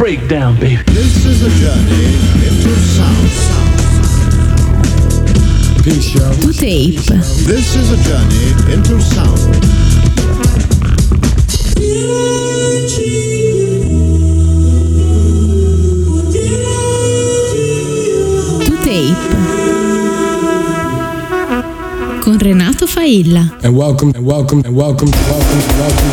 breakdown, baby. This is a journey into sound. Peace, y'all. To tape. This is a journey into sound. To tape. Con Renato Failla. and welcome and welcome and welcome welcome welcome welcome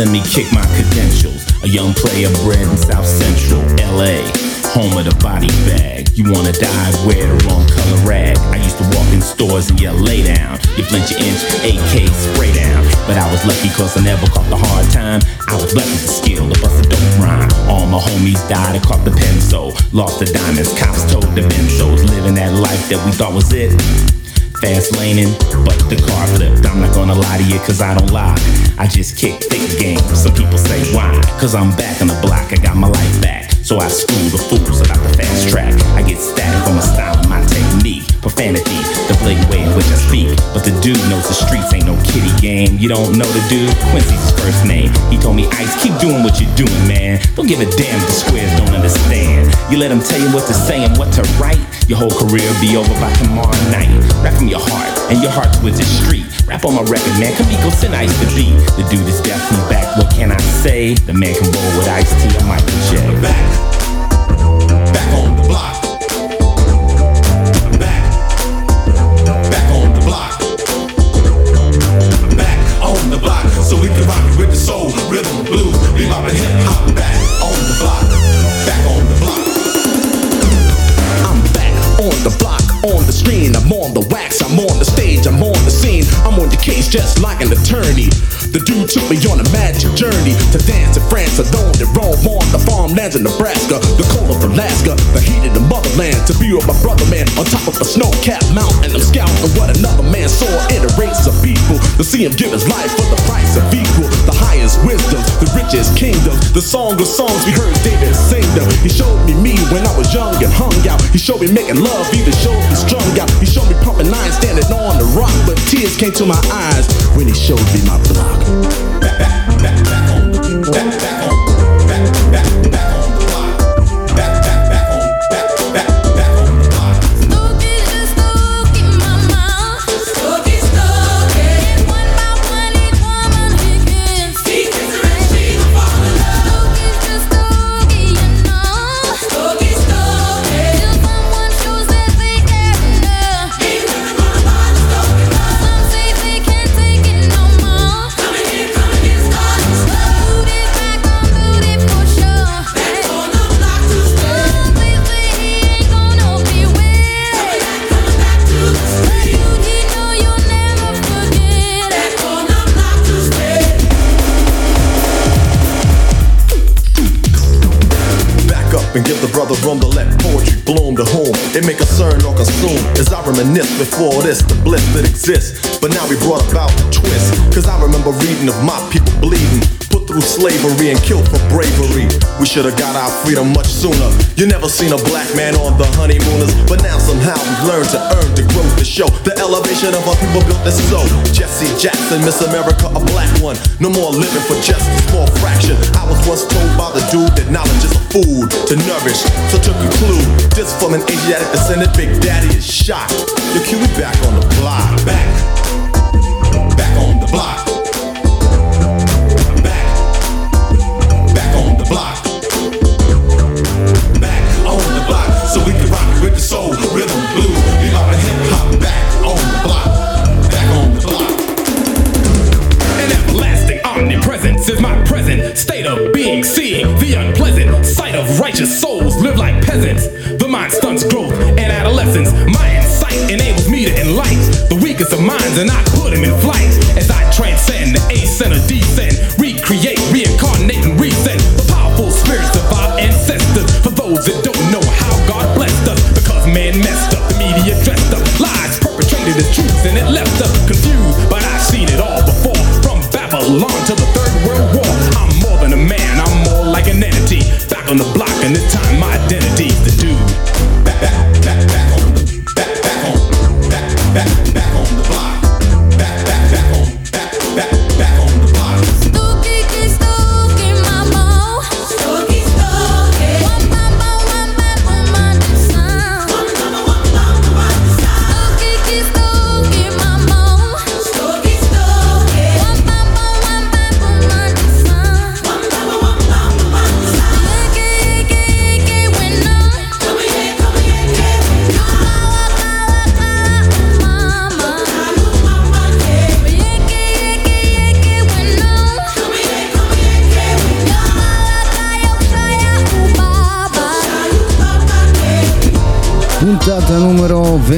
let me kick my credentials. A young player bred in South Central LA, home of the body bag. You wanna die, wear the wrong color rag. I used to walk in stores and yell, lay down. You flinch your inch, AK spray down. But I was lucky cause I never caught the hard time. I was with the skill to bust a dope rhyme. All my homies died, I caught the pencil. Lost the diamonds, cops told the benzos. Living that life that we thought was it. Fast laning, but the car flipped. I'm not gonna lie to you, cause I don't lie. I just kick thick game. Some people say why? Cause I'm back on the block, I got my life back. So I school the fools about the fast track. I get static on my style, my technique. Profanity, the blatant way in which I speak. But the dude knows the streets ain't no kiddie game. You don't know the dude? Quincy's his first name. He told me, Ice, keep doing what you're doing, man. Don't give a damn if the squares don't understand. You let them tell you what to say and what to write. Your whole career be over by tomorrow night. Rap from your heart, and your heart's with the street. Rap on my record, man. Kamiko send Ice to be. The dude is definitely back. What can I say? The man can roll with Ice T and Michael J. Back. Back on the block. Back. Back on the block. Back on the block. So we can rock it with the soul, rhythm, and blues. We about hip hop back wax, I'm on the stage, I'm on the scene. I'm on the case just like an attorney. The dude took me on a magic journey to dance in France alone and roam on the farmlands in Nebraska, the cold of Alaska, the heat of the motherland. To be with my brother man on top of a snow-capped mountain. I'm scouting what another man saw in a race of people. To see him give his life for the price of equal, the highest wisdom, the richest kingdom, the song of songs we heard David sing them. He showed me me when I was young and hung out. He showed me making love, even showed me strung out. He showed me pumping iron, standing on the rock, but tears came to my eyes when he showed me my block. Back, back, back. Back, back. Back, and give the brother room to let poetry bloom to whom it may concern or consume. As I reminisce before this, the bliss that exists. But now we brought about the twist. Cause I remember reading of my people bleeding. Put through slavery and killed for bravery. We should have got our freedom much sooner. You never seen a black man on the honeymooners. But now somehow we've learned to earn the growth to show the elevation of our people built this so. Jesse Jackson, Miss America, a black one. No more living for just a small fraction. I was once told by the dude that knowledge is a food to nourish. So to conclude, this from an Asiatic descendant, Big Daddy is shot. Q, we back on the block. Back. Back on the block. Back. Back on the block. Back on the block. So we can rock with the soul, being, seeing the unpleasant sight of righteous souls live like peasants. The mind stunts growth and adolescence. My insight enables me to enlighten the weakest of minds and I put him in flight as I transcend the or descend, recreate,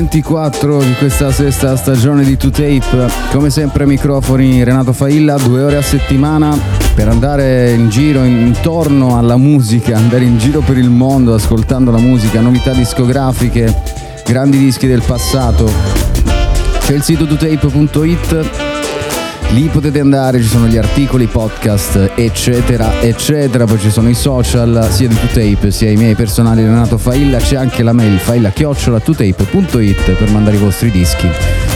24 di questa sesta stagione di 2Tape. Come sempre microfoni Renato Failla, due ore a settimana per andare in giro intorno alla musica, andare in giro per il mondo ascoltando la musica, novità discografiche, grandi dischi del passato. C'è il sito 2tape.it Lì potete andare, ci sono gli articoli, podcast, eccetera, eccetera. Poi ci sono i social, sia di 2Tape sia i miei personali Renato Failla. C'è anche la mail failla chiocciola 2tape.it per mandare i vostri dischi,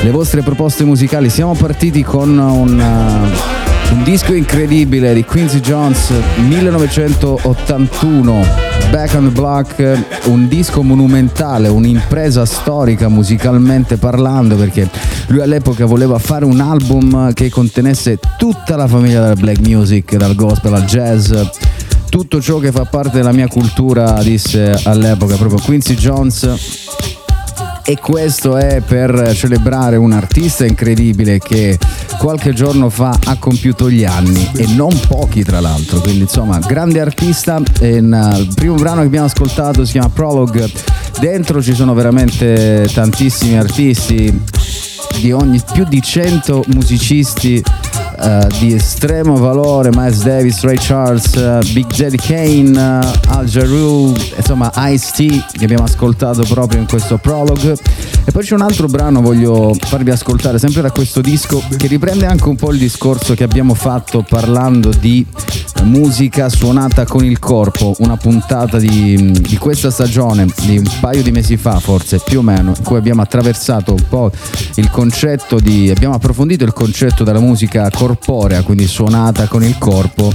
le vostre proposte musicali. Siamo partiti con un, uh, un disco incredibile di Quincy Jones 1981. Back on the Block, un disco monumentale, un'impresa storica musicalmente parlando perché lui all'epoca voleva fare un album che contenesse tutta la famiglia della black music, dal gospel al jazz, tutto ciò che fa parte della mia cultura, disse all'epoca proprio Quincy Jones. E questo è per celebrare un artista incredibile che qualche giorno fa ha compiuto gli anni e non pochi tra l'altro, quindi insomma grande artista. Il primo brano che abbiamo ascoltato si chiama Prologue, dentro ci sono veramente tantissimi artisti di ogni, più di 100 musicisti uh, di estremo valore, Miles Davis, Ray Charles, uh, Big Daddy Kane, uh, Al Jarreau, insomma Ice-T che abbiamo ascoltato proprio in questo prologue. E poi c'è un altro brano voglio farvi ascoltare sempre da questo disco che riprende anche un po' il discorso che abbiamo fatto parlando di musica suonata con il corpo, una puntata di, di questa stagione, di un paio di mesi fa forse più o meno, in cui abbiamo attraversato un po' il concetto di, abbiamo approfondito il concetto della musica corporea, quindi suonata con il corpo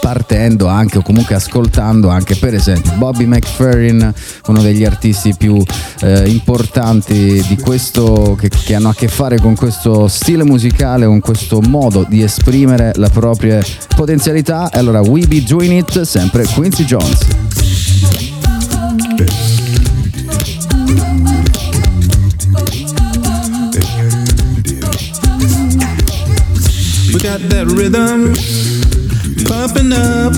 partendo anche o comunque ascoltando anche per esempio Bobby McFerrin, uno degli artisti più eh, importanti di questo che, che, hanno a che fare con questo stile musicale, con questo modo di esprimere la propria potenzialità. E allora We Be Doing It, sempre Quincy Jones. We got that rhythm pumping up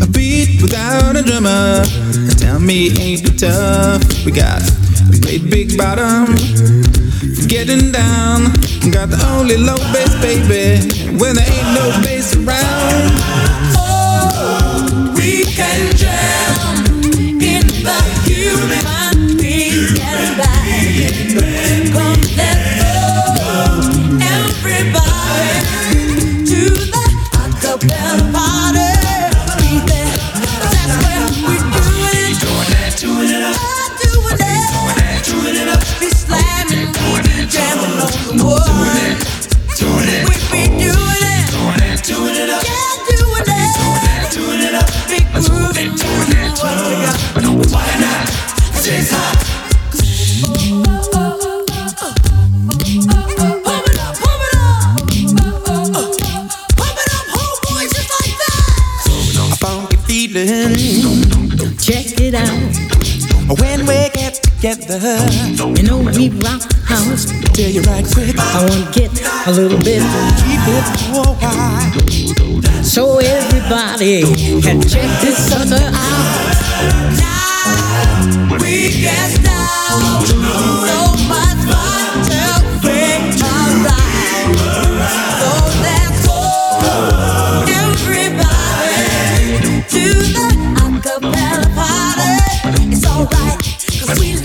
a beat without a drummer. Tell me, ain't it tough? We got a great big bottom, getting down. Got the only low bass, baby, when there ain't no bass around. Oh, we can jam together. You know we rock house. Tell you right quick, I wanna get a little bit. keep it for a while. So everybody can check this sucker out. Now we get down. So much fun till break alright. So let's go, everybody, to the acapella party. It's alright, 'cause we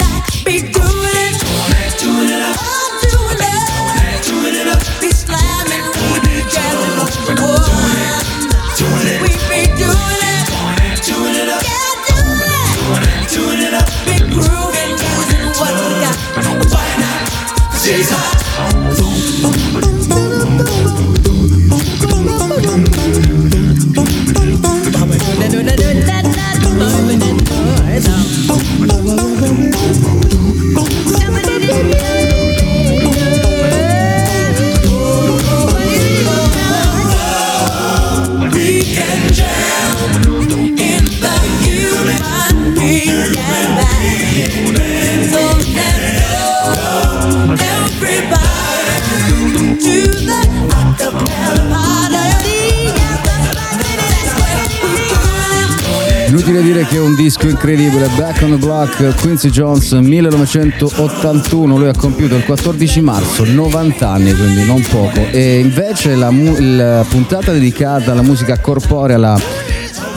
Inutile dire che è un disco incredibile, Back on the Block, Quincy Jones 1981, lui ha compiuto il 14 marzo 90 anni, quindi non poco. E invece la, mu- la puntata dedicata alla musica corporea, la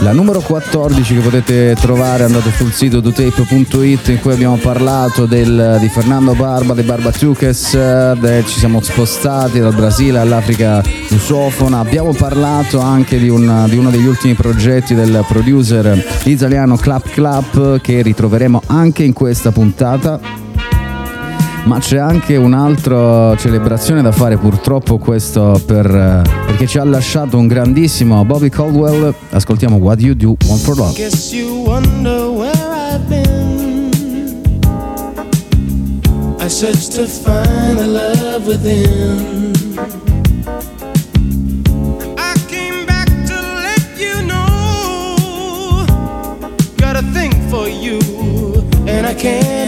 la numero 14 che potete trovare andate sul sito dotape.it in cui abbiamo parlato del, di Fernando Barba, dei Barbatuques, eh, ci siamo spostati dal Brasile all'Africa lusofona, abbiamo parlato anche di, un, di uno degli ultimi progetti del producer italiano Clap Clap che ritroveremo anche in questa puntata ma c'è anche un'altra celebrazione da fare purtroppo questo per, eh, perché ci ha lasciato un grandissimo Bobby Caldwell ascoltiamo What You Do One for Love. I searched to find the love within. I came back to let you know. Got a thing for you, and I can't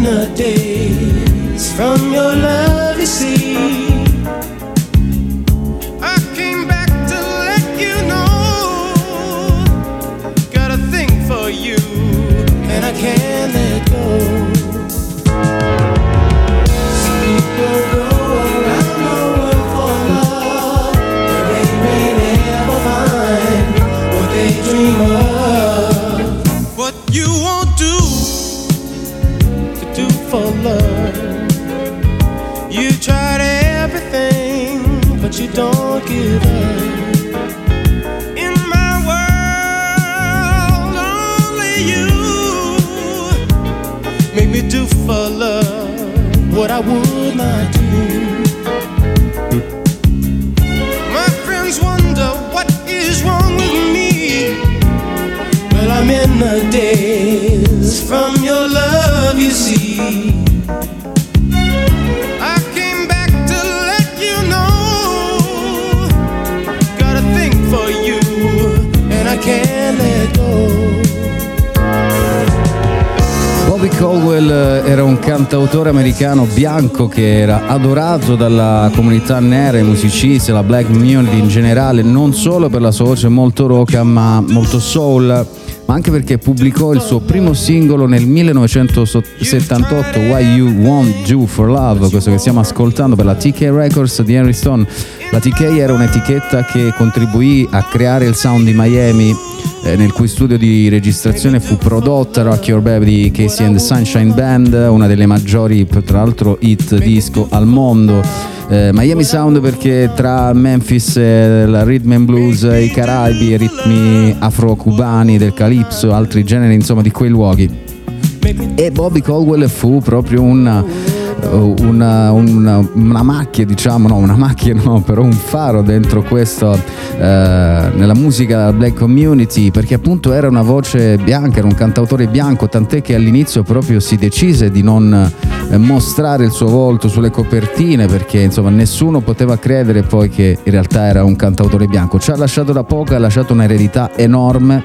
Well, I'm in a daze from your love, Eh, era un cantautore americano bianco che era adorato dalla comunità nera, i musicisti, la black community in generale, non solo per la sua voce molto roca ma molto soul, ma anche perché pubblicò il suo primo singolo nel 1978, Why You Want Do For Love, questo che stiamo ascoltando per la TK Records di Henry Stone. La TK era un'etichetta che contribuì a creare il sound di Miami nel cui studio di registrazione fu prodotta Rock Your Baby di Casey and the Sunshine Band, una delle maggiori, tra l'altro, hit disco al mondo. Eh, Miami Sound perché tra Memphis, eh, rhythm and blues, i Caraibi, i ritmi afro-cubani del calypso, altri generi insomma di quei luoghi. E Bobby Caldwell fu proprio una, una, una, una macchia, diciamo, no, una macchia no, però un faro dentro questo, eh, nella musica della black community, perché appunto era una voce bianca, era un cantautore bianco, tant'è che all'inizio proprio si decise di non eh, mostrare il suo volto sulle copertine, perché insomma nessuno poteva credere poi che in realtà era un cantautore bianco. Ci ha lasciato da poco, ha lasciato un'eredità enorme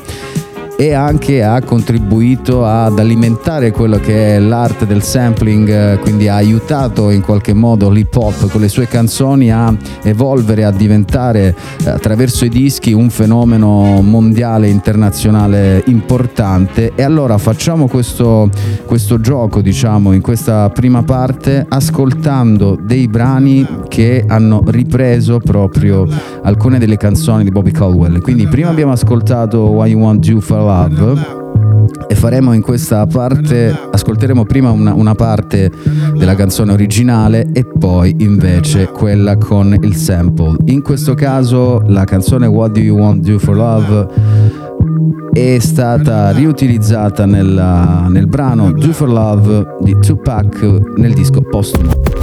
e anche ha contribuito ad alimentare quello che è l'arte del sampling, eh, quindi ha aiutato in qualche modo l'hip hop con le sue canzoni a evolvere, a diventare eh, attraverso i dischi un fenomeno mondiale, internazionale importante. E allora facciamo questo, questo gioco, diciamo, in questa prima parte, ascoltando dei brani che hanno ripreso proprio alcune delle canzoni di Bobby Caldwell. Quindi prima abbiamo ascoltato Why You Want You for Love e faremo in questa parte, ascolteremo prima una, una, parte della canzone originale e poi invece quella con il sample. In questo caso la canzone What Do You Want Do For Love è stata riutilizzata nella, nel brano Do For Love di Tupac nel disco postumo.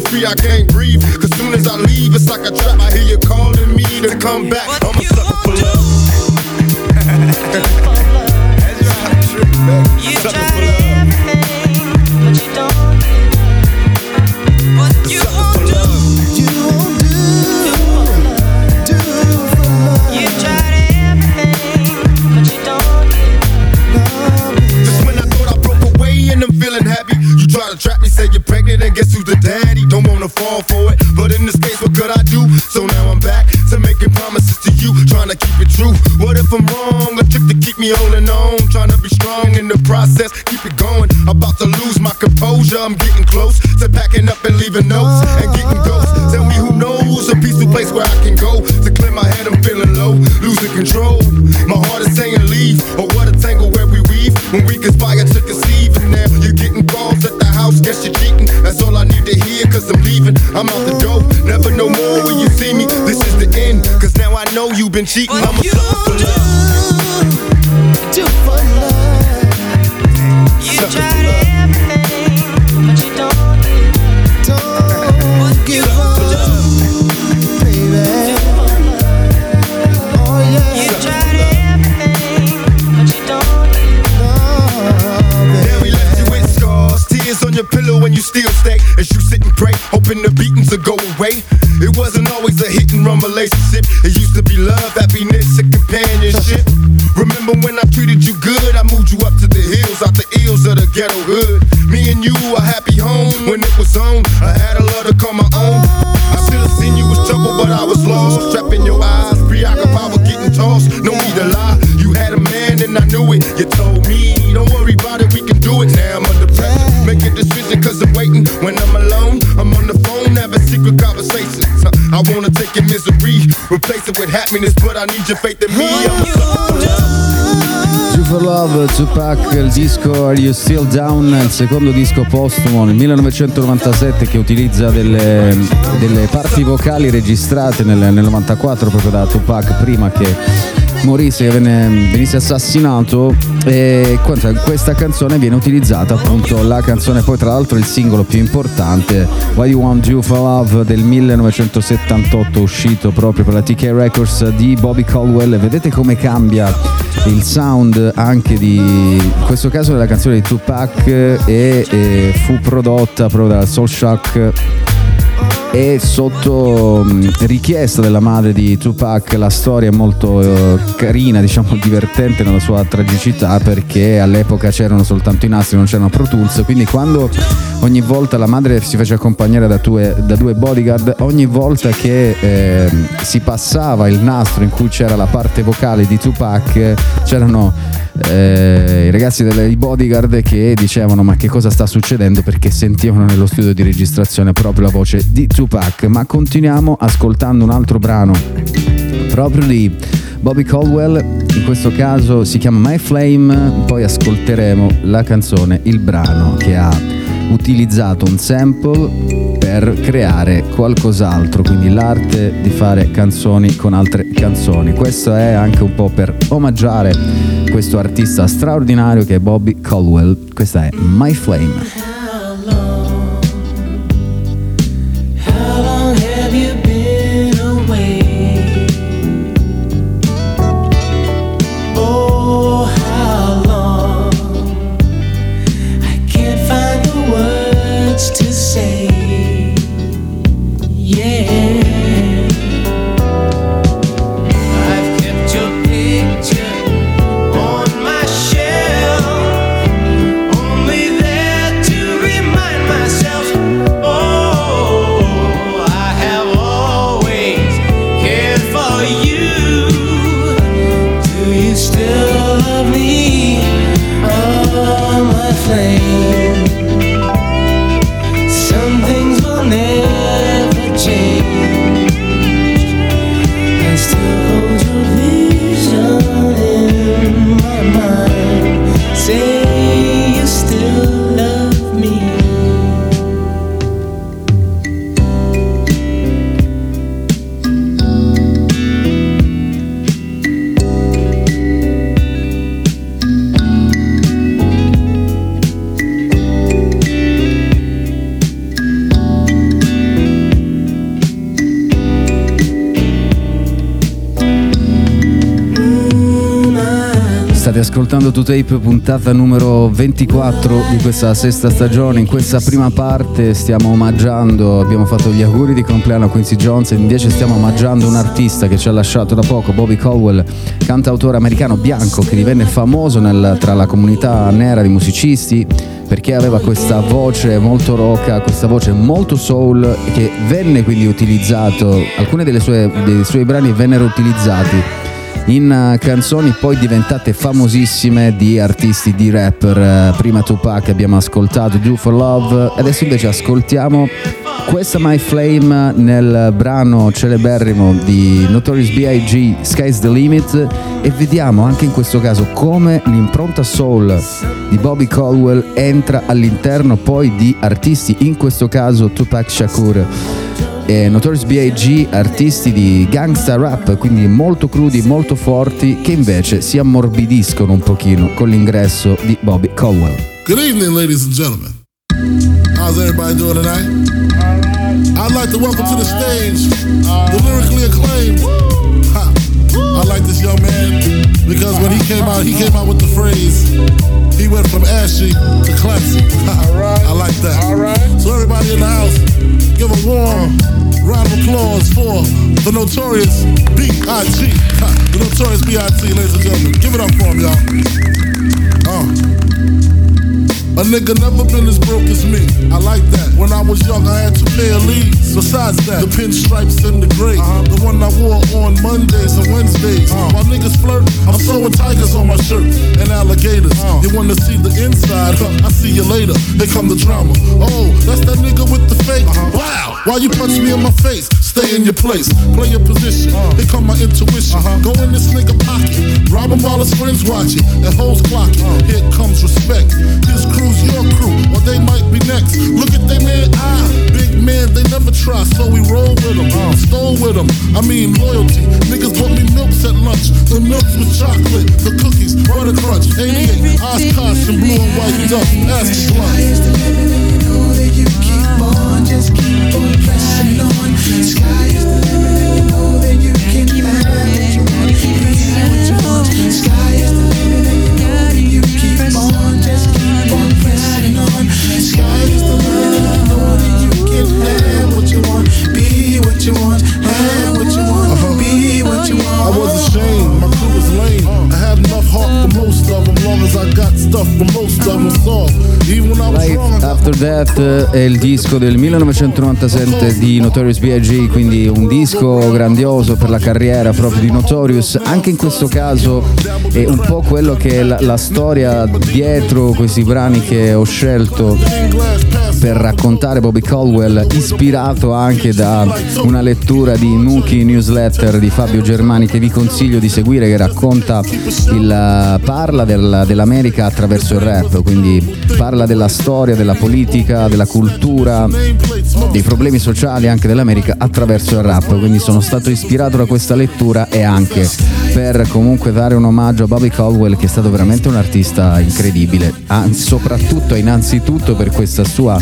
be free, I can't breathe. Cause soon as I leave, it's like a trap. I hear you calling me to come back. I'm a sucker for love. You tried everything, fall for it, but in this case, what could I do? So now I'm back to making promises to you, trying to keep it true. What if I'm wrong? A trick to keep me holding on, trying to be strong in the process, keep it going. About to lose my composure, I'm getting close to packing up and leaving notes and getting ghosts. Tell me who knows a peaceful place where I can go to clear my head. I'm feeling low, losing control. My heart is saying leave, or what a tangle where we weave when we conspire to conceive. Cause I'm. Out the door, never no more when you see me. This is the end, cause now I know you've been cheating. I'm a sucker for love. do for love. You tried and you still stay. As you sit and pray, hoping the beatings will go away. It wasn't always a hit and run relationship. It used to be love, happiness, and companionship. Remember when I treated you good? I moved you up to the hills, out the ills of the ghetto hood. Me and you a happy home when it was on. I had a love to call my own. I should have seen you was trouble, but I was lost. Trapped in your eyes, preoccupied with getting tossed. No it with happiness, but I need your faith in me. Two for Love, Tupac, il disco Are You Still Down, il secondo disco postumo nel 1997 che utilizza delle, delle parti vocali registrate nel, nel 94 proprio da Tupac prima che morisse, che venne- venisse assassinato e questa- canzone viene utilizzata appunto la canzone poi tra l'altro il singolo più importante Why You Want You For Love del 1978 uscito proprio per la TK Records di Bobby Caldwell. Vedete come cambia il sound anche di in questo caso della canzone di Tupac e, e fu prodotta proprio dalla Soul Shock e sotto mh, richiesta della madre di Tupac la storia è molto eh, carina, diciamo divertente nella sua tragicità perché all'epoca c'erano soltanto i nastri, non c'erano Pro Tools, quindi quando ogni volta la madre si fece accompagnare da due, da due bodyguard, ogni volta che eh, si passava il nastro in cui c'era la parte vocale di Tupac c'erano eh, i ragazzi dei bodyguard che dicevano ma che cosa sta succedendo? Perché sentivano nello studio di registrazione proprio la voce di Tupac ma continuiamo ascoltando un altro brano proprio di Bobby Caldwell in questo caso si chiama My Flame poi ascolteremo la canzone il brano che ha utilizzato un sample per creare qualcos'altro, quindi l'arte di fare canzoni con altre canzoni. Questo è anche un po' per omaggiare questo artista straordinario che è Bobby Caldwell. Questa è My Flame. Ascoltando To Tape, puntata numero 24 di questa sesta stagione. In questa prima parte stiamo omaggiando, abbiamo fatto gli auguri di compleanno a Quincy Jones e invece stiamo omaggiando un artista che ci ha lasciato da poco, Bobby Caldwell, cantautore americano bianco che divenne famoso nel- tra la comunità nera di musicisti perché aveva questa voce molto roca, questa voce molto soul che venne quindi utilizzato, sue- dei suoi brani vennero utilizzati in eh, canzoni poi diventate famosissime di artisti, di rapper. Eh, Prima Tupac abbiamo ascoltato Do for Love, adesso invece ascoltiamo questa My Flame nel brano celeberrimo di Notorious B.I.G. Sky's the Limit e vediamo anche in questo caso come l'impronta soul di Bobby Caldwell entra all'interno poi di artisti, in questo caso Tupac Shakur e Notorious B.I.G. artisti di gangsta rap, quindi molto crudi, molto forti, che invece si ammorbidiscono un pochino con l'ingresso di Bobby Caldwell. Good evening, ladies and gentlemen. How's everybody doing tonight? I'd like to welcome to the stage the lyrically acclaimed. Ha. I like this young man because when he came out, he came out with the phrase. He went from ashy to classy. Ha. I like that. So everybody in the house, give a warm round of applause for the notorious B.I.G. The notorious B.I.G. Ladies and gentlemen, give it up for him, y'all. Uh. A nigga never been as broke as me. I like that. When I was young, I had two pair of leads. Besides that, the pinstripes and the gray. Uh-huh. The one I wore on Mondays and Wednesdays. Uh-huh. While niggas flirt, I'm sewing tigers on my shirt and alligators. Uh-huh. You wanna see the inside? Huh, I see you later. Here come the drama. Oh, that's that nigga with the fake. Wow. Why you punch me in my face? Stay in your place. Play your position. Here come my intuition. Go in this nigga pocket. Rob him while his friends watching. And hoes clocking. Here comes respect. His crew's your crew, or they might be next. Look at they man eye. Big man, they never try, so we roll with them. Uh, stole with them. I mean loyalty. Niggas bought me milks at lunch. The milks with chocolate. The cookies, butter crunch. 88, Oshkosh, and blue and white. Ask the blunt. I was ashamed, my crew was lame. I had enough heart for most of them, long as I got stuff for most of them. Soft, Life After Death è il disco del 1997 di Notorious B.I.G., quindi un disco grandioso per la carriera proprio di Notorious. Anche in questo caso è un po' quello che è la, la storia dietro questi brani che ho scelto per raccontare Bobby Caldwell, ispirato anche da una lettura di Nuki Newsletter di Fabio Germani che vi consiglio di seguire, che racconta il parla del- dell'America attraverso il rap, quindi parla della storia, della politica, della cultura, dei problemi sociali anche dell'America attraverso il rap. Quindi sono stato ispirato da questa lettura e anche per comunque dare un omaggio a Bobby Caldwell che è stato veramente un artista incredibile, ah, soprattutto e innanzitutto per questa sua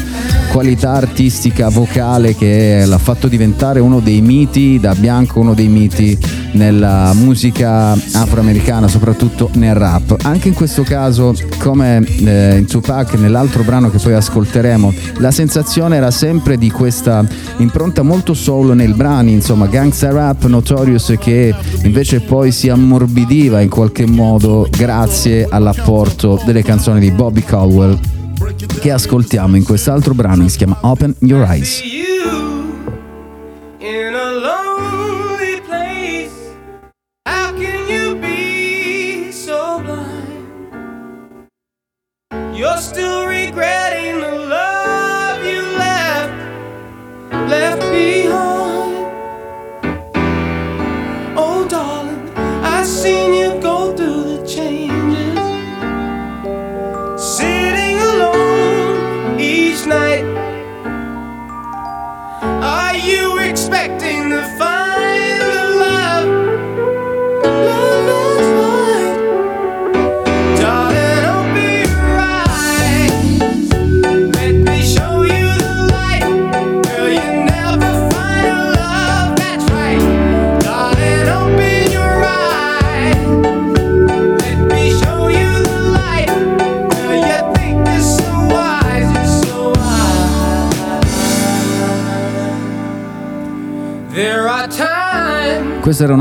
qualità artistica vocale che l'ha fatto diventare uno dei miti da bianco, uno dei miti nella musica afroamericana, soprattutto nel rap. Anche in questo caso, come eh, in Tupac, nell'altro brano che poi ascolteremo, la sensazione era sempre di questa impronta molto soul nei brani, insomma, gangsta rap, notorious che invece poi si ammorbidiva in qualche modo grazie all'apporto delle canzoni di Bobby Caldwell che ascoltiamo in quest'altro brano che si chiama Open Your Eyes.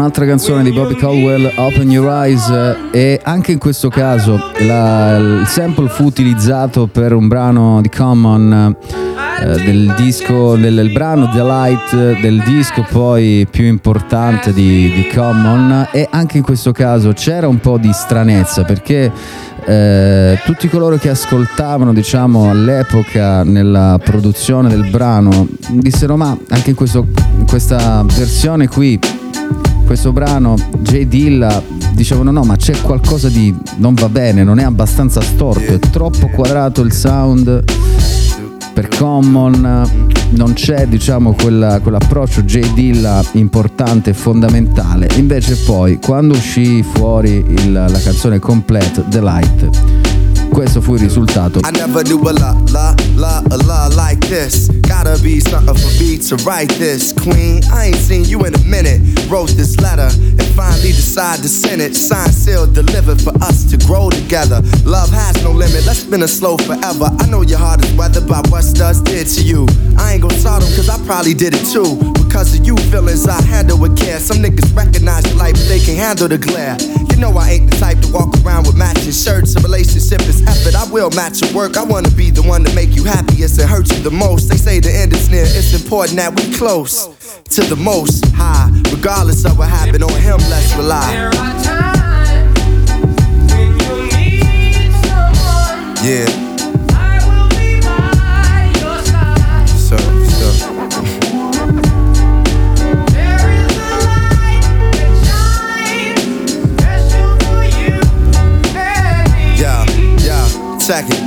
Un'altra canzone di Bobby Caldwell, Open Your Eyes, e anche in questo caso la- il sample fu utilizzato per un brano di Common eh, del disco, del, brano The Light del disco poi più importante di, di Common e anche in questo caso c'era un po' di stranezza perché eh, tutti coloro che ascoltavano diciamo all'epoca nella produzione del brano dissero ma anche in, questo- in questa versione qui questo brano J. Dilla dicevano no ma c'è qualcosa di non va bene non è abbastanza storto è troppo quadrato il sound per Common non c'è diciamo quella- quell'approccio J. Dilla importante fondamentale invece poi quando uscì fuori il- la canzone completa The Light questo fu il risultato I never knew a la la la a la like this. Gotta be something for me to write this, Queen. I ain't seen you in a minute. Wrote this letter and finally decided to send it. Signed, sealed, delivered for us to grow together. Love has no limit. Let's spin a slow forever. I know your heart is weathered by what studs did to you. I ain't gonna tell them cause I probably did it too. Because of you feelings I handle with care. Some niggas recognize the light, but they can handle the glare. You know I ain't the type to walk around with matching shirts. A relationship is effort. I will match your work. I wanna be the one to make you happiest and hurt you the most. They say the end is near. It's important that we close to the most high. Regardless of what happened on him, let's rely. Yeah. So, so. Yeah, yeah, check it.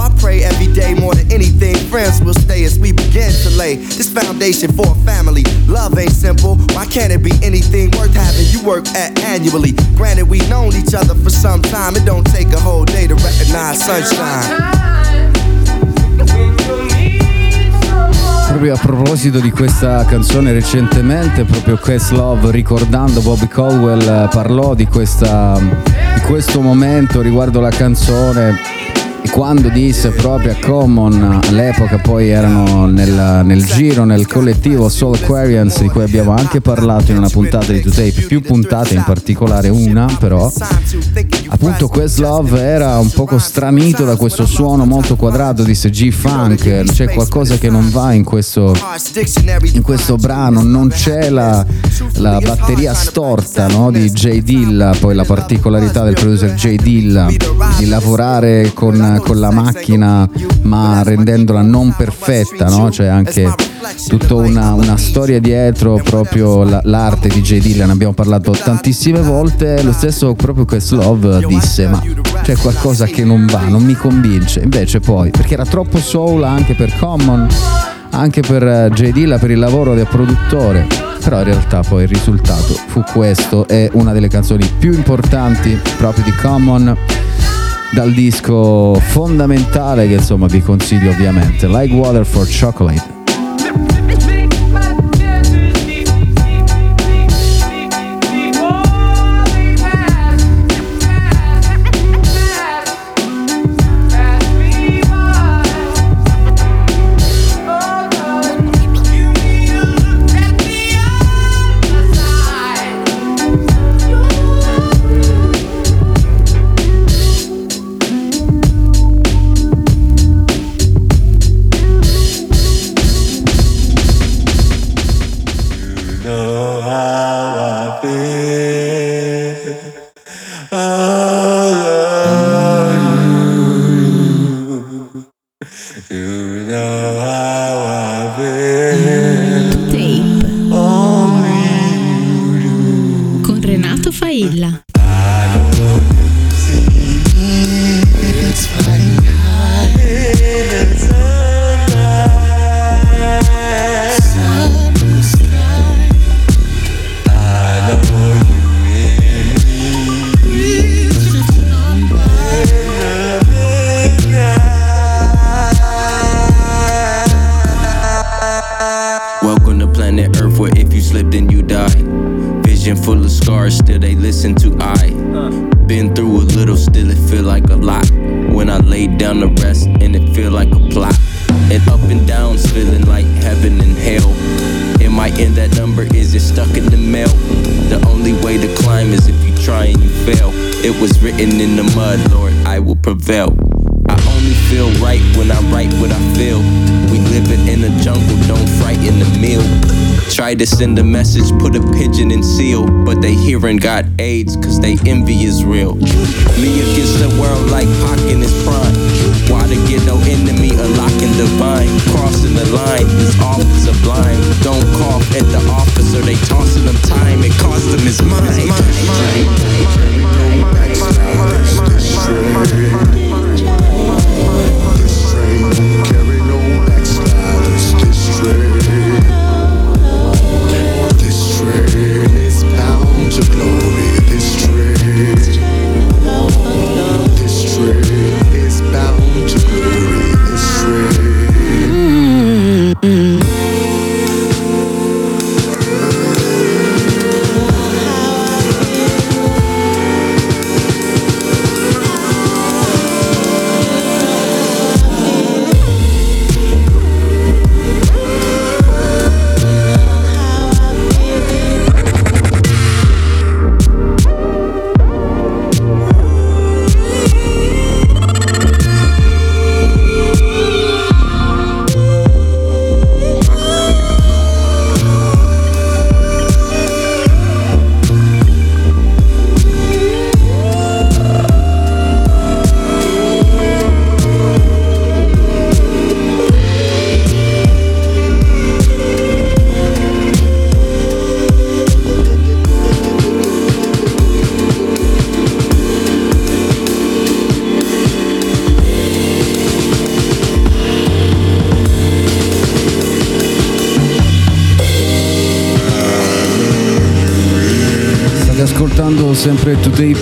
I pray every day more than anything. Friends will stay as we begin to lay this foundation for a family. Love ain't simple. Why can't it be anything worth having you work at annually? Granted, we've known each other for some time. It don't take a whole day to recognize sunshine. Proprio a proposito di questa canzone recentemente, proprio Questlove ricordando Bobby Caldwell eh, parlò di, questa, di questo momento riguardo la canzone quando disse proprio a Common all'epoca poi erano nel, nel giro, nel collettivo Soul Aquarians di cui abbiamo anche parlato in una puntata di Today, più puntate in particolare una però appunto Questlove era un poco stranito da questo suono molto quadrato disse G-Funk c'è qualcosa che non va in questo, in questo brano non c'è la, la batteria storta no, di J Dilla poi la particolarità del producer J Dilla di lavorare con, con la macchina ma rendendola non perfetta no? c'è anche tutta una, una storia dietro proprio la- l'arte di J. Dilla ne abbiamo parlato tantissime volte lo stesso proprio Questlove disse ma c'è qualcosa che non va non mi convince. Invece poi perché era troppo soul anche per Common anche per eh, J. Dilla per il lavoro del produttore però in realtà poi il risultato fu questo è una delle canzoni più importanti proprio di Common dal disco fondamentale che insomma vi consiglio ovviamente Like Water for Chocolate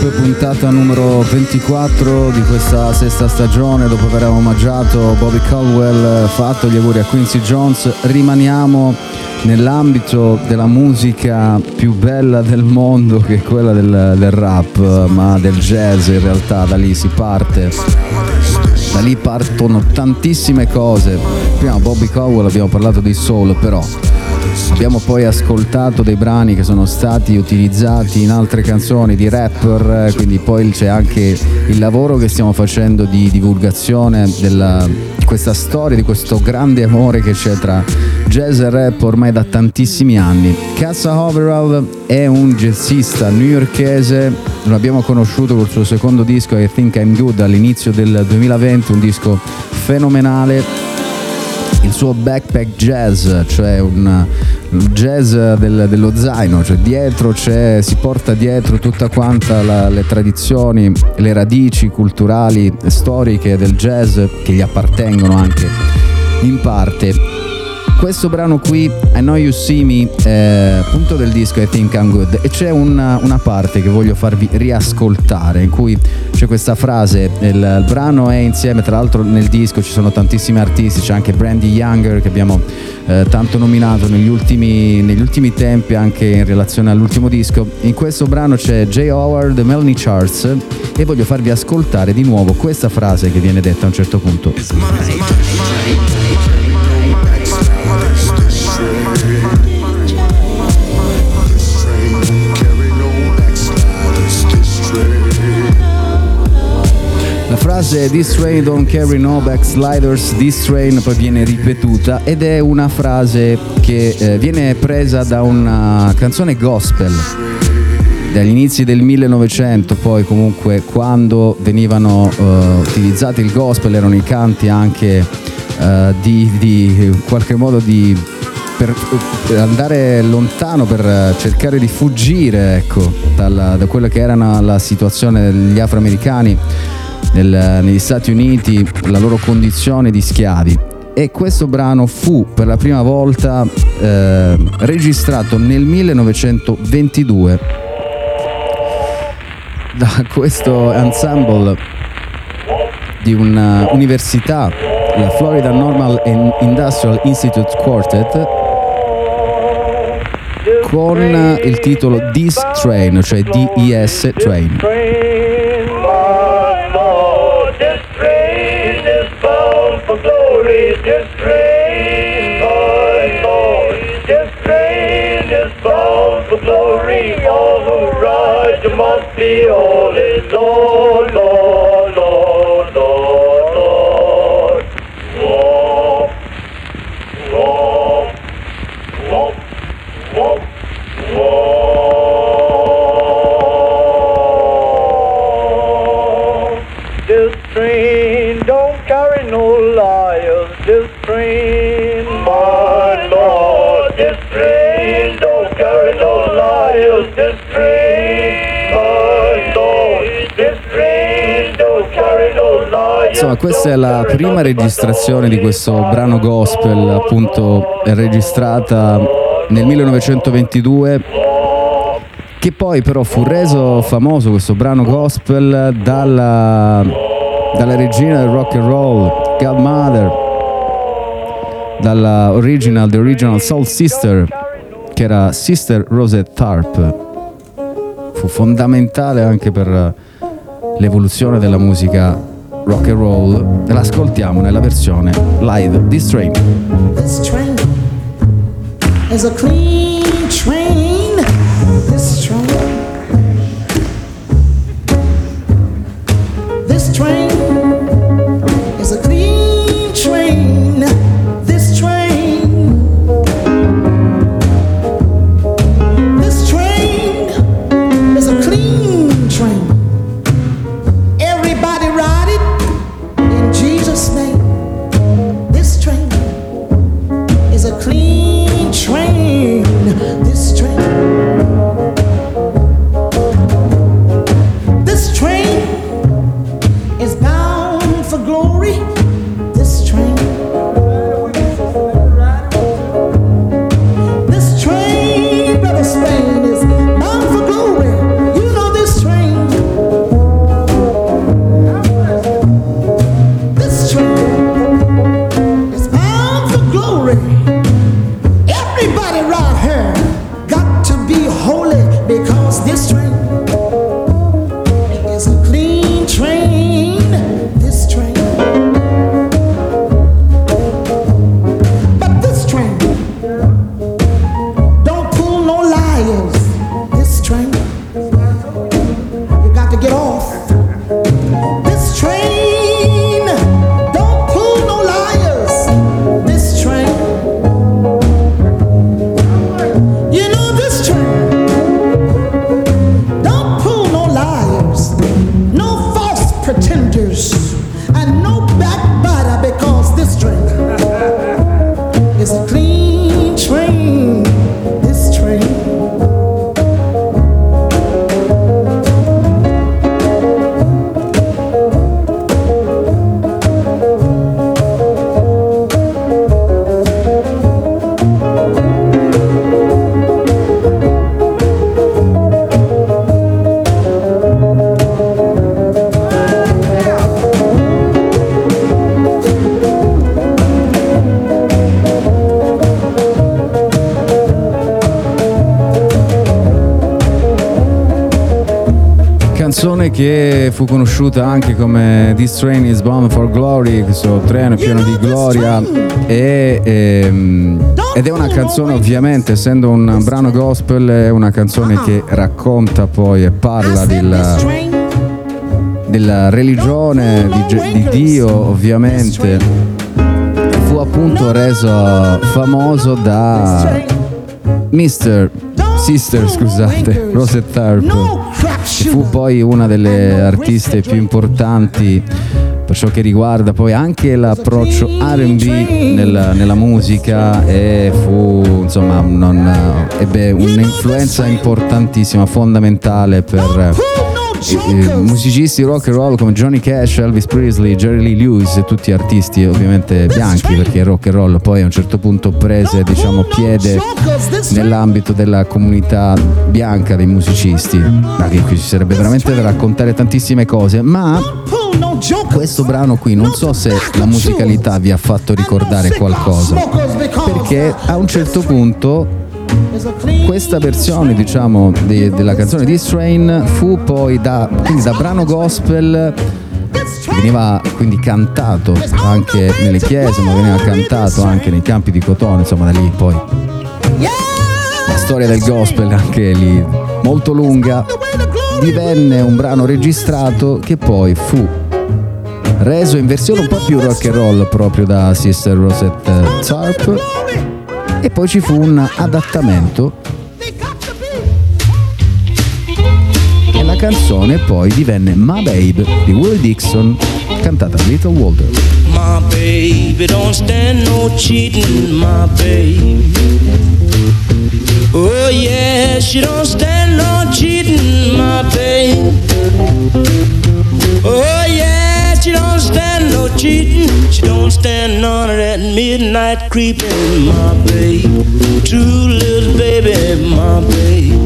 Tape, puntata numero 24 di questa sesta stagione. Dopo aver omaggiato Bobby Caldwell, fatto gli auguri a Quincy Jones, rimaniamo nell'ambito della musica più bella del mondo che è quella del, del rap, ma del jazz in realtà, da lì si parte. Da lì partono tantissime cose. Prima Bobby Caldwell abbiamo parlato di soul, però Abbiamo poi ascoltato dei brani che sono stati utilizzati in altre canzoni di rapper, eh, quindi poi c'è anche il lavoro che stiamo facendo di divulgazione della- di questa storia, di questo grande amore che c'è tra jazz e rap ormai da tantissimi anni. Cassa Overall è un jazzista newyorkese, lo abbiamo conosciuto col suo secondo disco I Think I'm Good all'inizio del 2020, un disco fenomenale il suo backpack jazz, cioè un jazz del- dello zaino, cioè dietro c'è, si porta dietro tutta quanta la- le tradizioni, le radici culturali e storiche del jazz che gli appartengono anche in parte. Questo brano qui, I Know You See Me, è appunto del disco I Think I'm Good e c'è una, una parte che voglio farvi riascoltare in cui c'è questa frase, il, il brano è insieme, tra l'altro nel disco ci sono tantissimi artisti, c'è anche Brandy Younger che abbiamo eh, tanto nominato negli ultimi, negli ultimi tempi anche in relazione all'ultimo disco. In questo brano c'è Jay Howard, Melanie Charles e voglio farvi ascoltare di nuovo questa frase che viene detta a un certo punto. Frase This train don't carry no backsliders, this train poi viene ripetuta ed è una frase che eh, viene presa da una canzone gospel dagli inizi del 1900, poi comunque quando venivano eh, utilizzati il gospel erano i canti anche eh, di, di in qualche modo di per andare lontano, per cercare di fuggire ecco, dalla- da quella che era la situazione degli afroamericani nel- negli Stati Uniti, la loro condizione di schiavi. E questo brano fu per la prima volta eh, registrato nel 1922 da questo ensemble di un'università, la Florida Normal and Industrial Institute Quartet, con il titolo This Train, cioè D-I-S Train. Insomma, questa è la prima registrazione di questo brano gospel, appunto registrata nel 1922, che poi però fu reso famoso questo brano gospel dalla, dalla regina del rock and roll, Godmother, dalla original, the original Soul Sister, che era Sister Rosette Tharp. Fu fondamentale anche per l'evoluzione della musica rock and roll. E l'ascoltiamo nella versione live di Strain. This train is a clean train. This train. Fu conosciuta anche come This Train is Bound for Glory, questo treno pieno di gloria. E, ehm, ed è una canzone ovviamente essendo un brano gospel è una canzone che racconta poi e parla del, della religione di, di Dio ovviamente. Fu appunto reso famoso da Mr. Sister scusate Rosette Tharpe fu poi una delle artiste più importanti per ciò che riguarda poi anche l'approccio RB nella, nella musica e fu insomma non, ebbe un'influenza importantissima, fondamentale per eh, eh, musicisti rock and roll come Johnny Cash, Elvis Presley, Jerry Lee Lewis, tutti artisti ovviamente bianchi perché il rock and roll poi a un certo punto prese diciamo piede nell'ambito della comunità bianca dei musicisti, ma che qui ci sarebbe veramente da raccontare tantissime cose, ma questo brano qui non so se la musicalità vi ha fatto ricordare qualcosa, perché a un certo punto questa versione diciamo di- della canzone di Strain fu poi da, da brano gospel veniva quindi cantato anche nelle chiese ma veniva cantato anche nei campi di cotone insomma da lì poi. La storia del gospel anche lì molto lunga. Divenne un brano registrato che poi fu reso in versione un po' più rock and roll proprio da Sister Rosette Tharpe e poi ci fu un adattamento e la canzone poi divenne My Babe di Willie Dixon cantata da Little Walter My baby don't stand no cheating, my baby. Oh yeah, she don't stand no cheating, my baby. Oh yeah, she don't stand no cheating. She don't stand none of that midnight creeping, my baby. True little baby, my baby.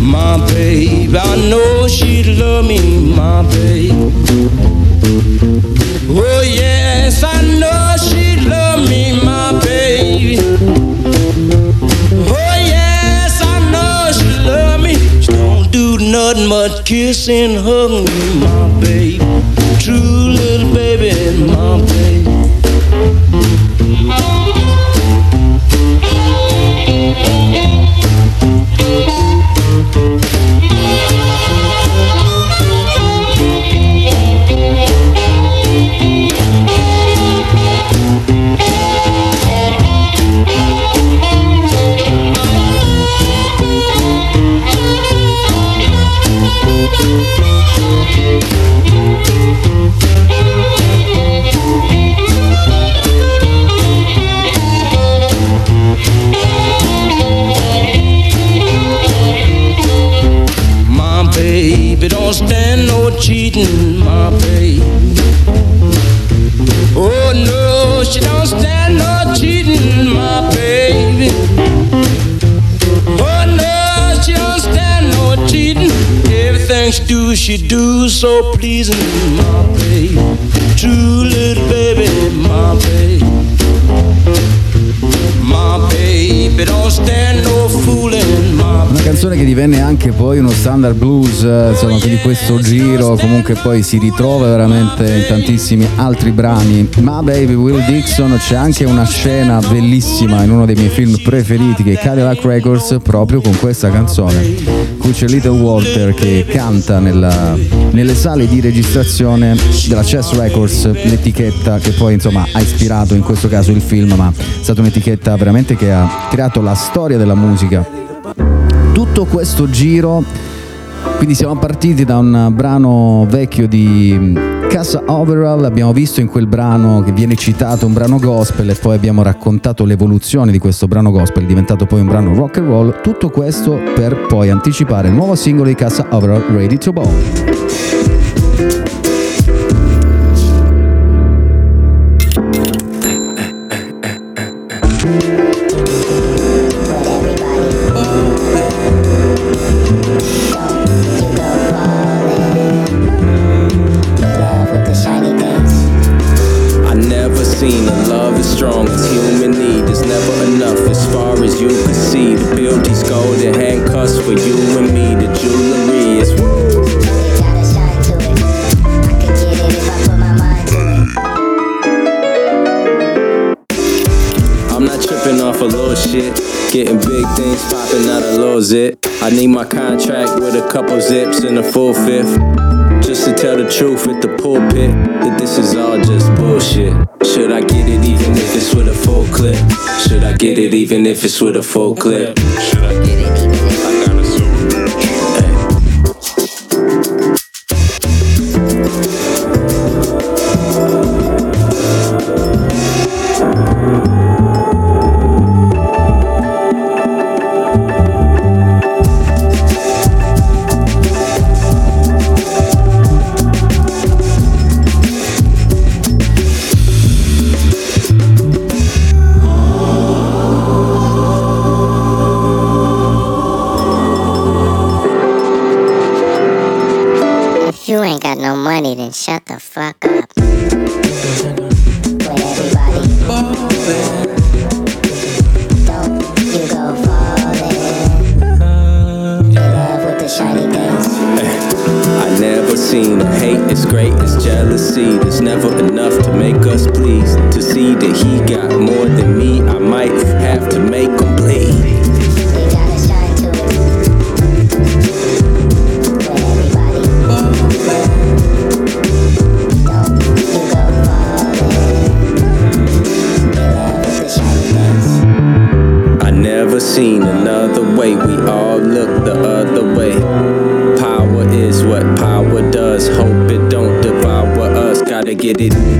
My baby, I know she'd love me, my baby. Oh yes, I know she love me, my baby. Oh yes, I know she love me. She don't do nothing but kiss and hug me, my baby. True little standard blues, eh, insomma, quindi questo giro comunque poi si ritrova veramente in tantissimi altri brani. Ma Baby Will Dixon c'è anche una scena bellissima in uno dei miei film preferiti che è Cadillac Records proprio con questa canzone. Qui c'è Little Walter che canta nella- nelle sale di registrazione della Chess Records, l'etichetta che poi insomma ha ispirato in questo caso il film, ma è stata un'etichetta veramente che ha creato la storia della musica tutto questo giro quindi siamo partiti da un brano vecchio di Casa Overall. Abbiamo visto in quel brano che viene citato un brano gospel e poi abbiamo raccontato l'evoluzione di questo brano gospel diventato poi un brano rock and roll. Tutto questo per poi anticipare il nuovo singolo di Casa Overall Ready to Ball couple zips and a full fifth. Just to tell the truth at the pulpit that this is all just bullshit. Should I get it even if it's with a full clip? Should I get it even if it's with a full clip? Should I get it even great jealousy. There's never enough to make us please. To see that he got more than me, I might have to make him bleed. did it.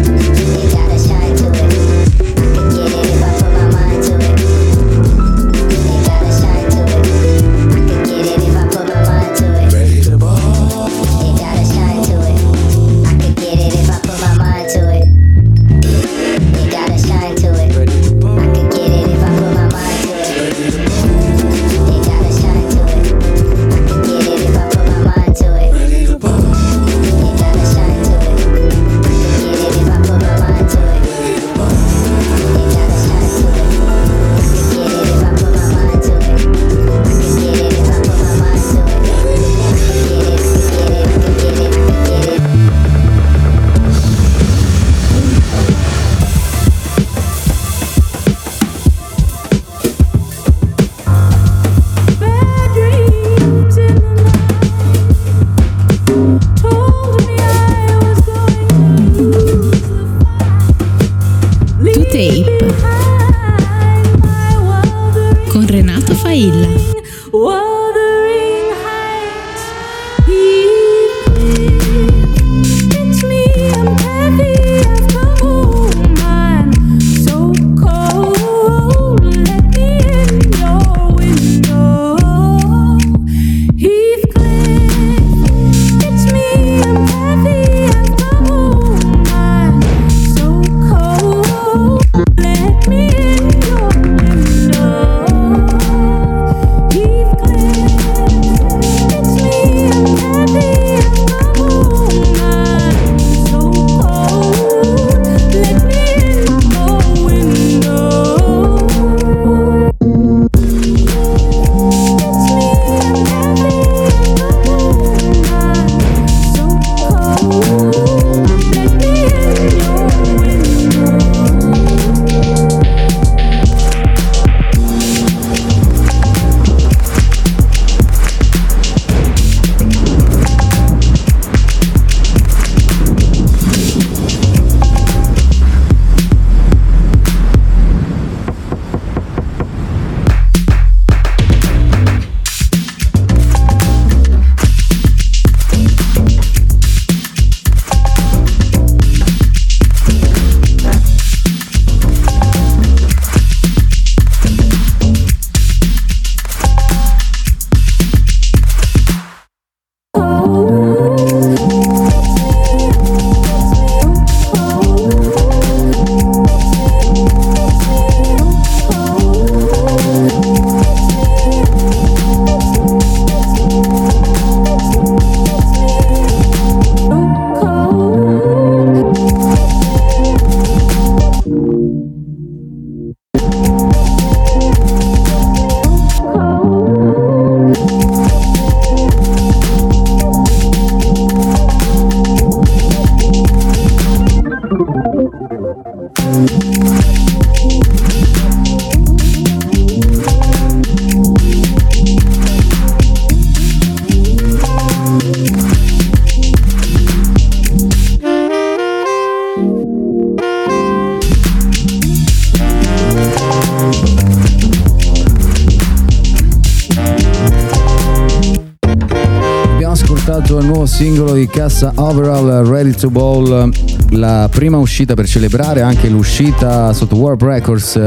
Singolo di Cassa Overall Ready to Ball, la prima uscita per celebrare anche l'uscita sotto Warp Records,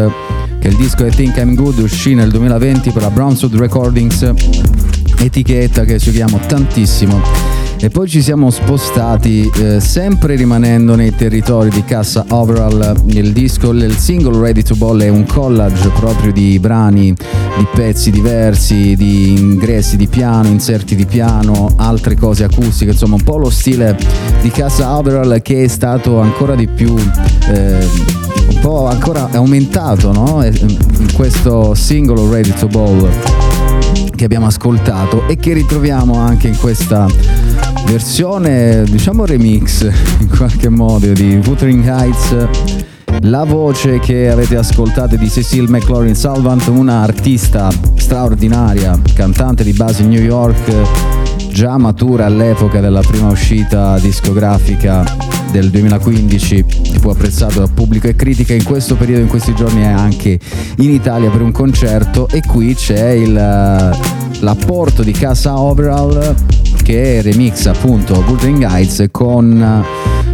che il disco I Think I'm Good uscì nel 2020 per la Brownswood Recordings, etichetta che seguiamo tantissimo. E poi ci siamo spostati, eh, sempre rimanendo nei territori di Cassa Overall, il disco, il singolo Ready to Ball è un collage proprio di brani, di pezzi diversi, di ingressi di piano, inserti di piano, altre cose acustiche, insomma un po' lo stile di Cassa Overall che è stato ancora di più... Eh, un po' ancora aumentato no? in questo singolo Ready to Ball che abbiamo ascoltato e che ritroviamo anche in questa versione, diciamo remix in qualche modo di Wuthering Heights. La voce che avete ascoltato di Cecile McLaurin Salvant, una artista straordinaria, cantante di base New York, già matura all'epoca della prima uscita discografica del 2015, che fu apprezzato da pubblico e critica. In questo periodo, in questi giorni, è anche in Italia per un concerto. E qui c'è il, l'apporto di Casa Overall che remixa appunto Wuthering Heights con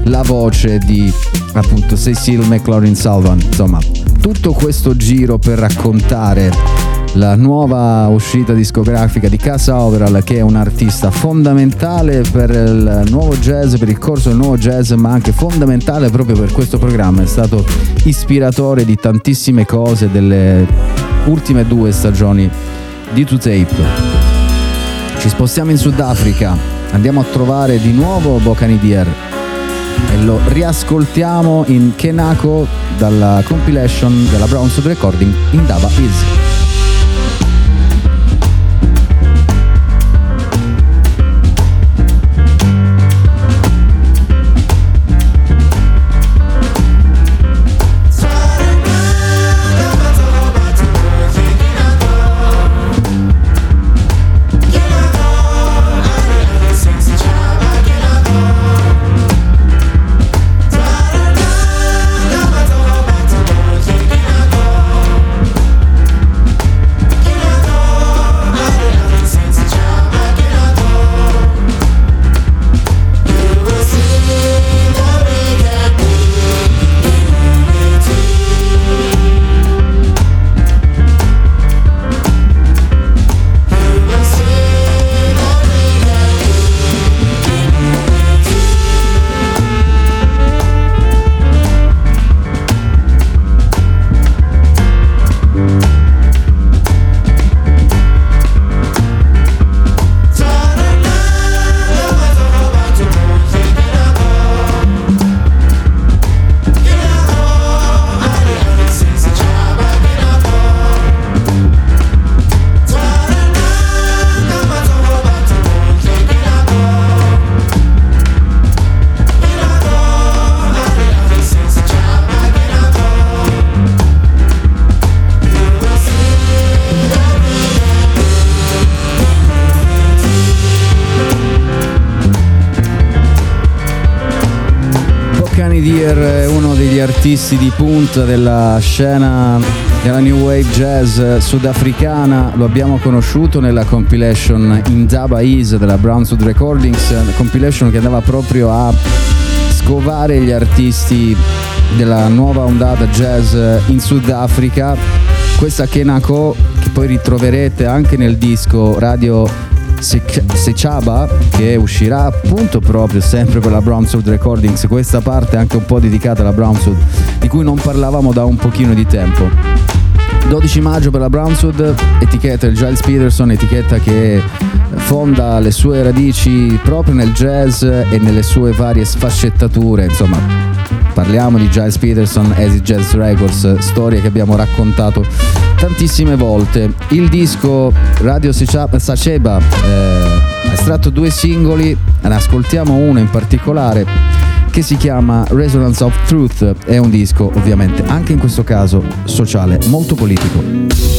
la voce di appunto Cecile McLaurin Salvan. Insomma, tutto questo giro per raccontare la nuova uscita discografica di Casa Overall che è un artista fondamentale per il nuovo jazz, per il corso del nuovo jazz, ma anche fondamentale proprio per questo programma. È stato ispiratore di tantissime cose delle ultime due stagioni di 2Tape. Ci spostiamo in Sudafrica, andiamo a trovare di nuovo Bocani Dier e lo riascoltiamo in Kenako dalla compilation della Brown Sud Recording in Daba Is. Artisti di punta della scena della new wave jazz sudafricana. Lo abbiamo conosciuto nella compilation Indaba Is della Brown Sud Recordings, compilation che andava proprio a scovare gli artisti della nuova ondata jazz in Sudafrica. Questa Kenako che poi ritroverete anche nel disco Radio Sechaba che uscirà appunto proprio sempre per la Brown Sound Recordings questa parte anche un po' dedicata alla Brown Sound di cui non parlavamo da un pochino di tempo. 12 maggio per la Brown Sound etichetta il Giles Peterson etichetta che fonda le sue radici proprio nel jazz e nelle sue varie sfaccettature insomma Parliamo di Giles Peterson, Acid Jazz Records, storie che abbiamo raccontato tantissime volte. Il disco Radio Saceba eh, ha estratto due singoli, ne ascoltiamo uno in particolare che si chiama Resonance of Truth, è un disco ovviamente anche in questo caso sociale, molto politico.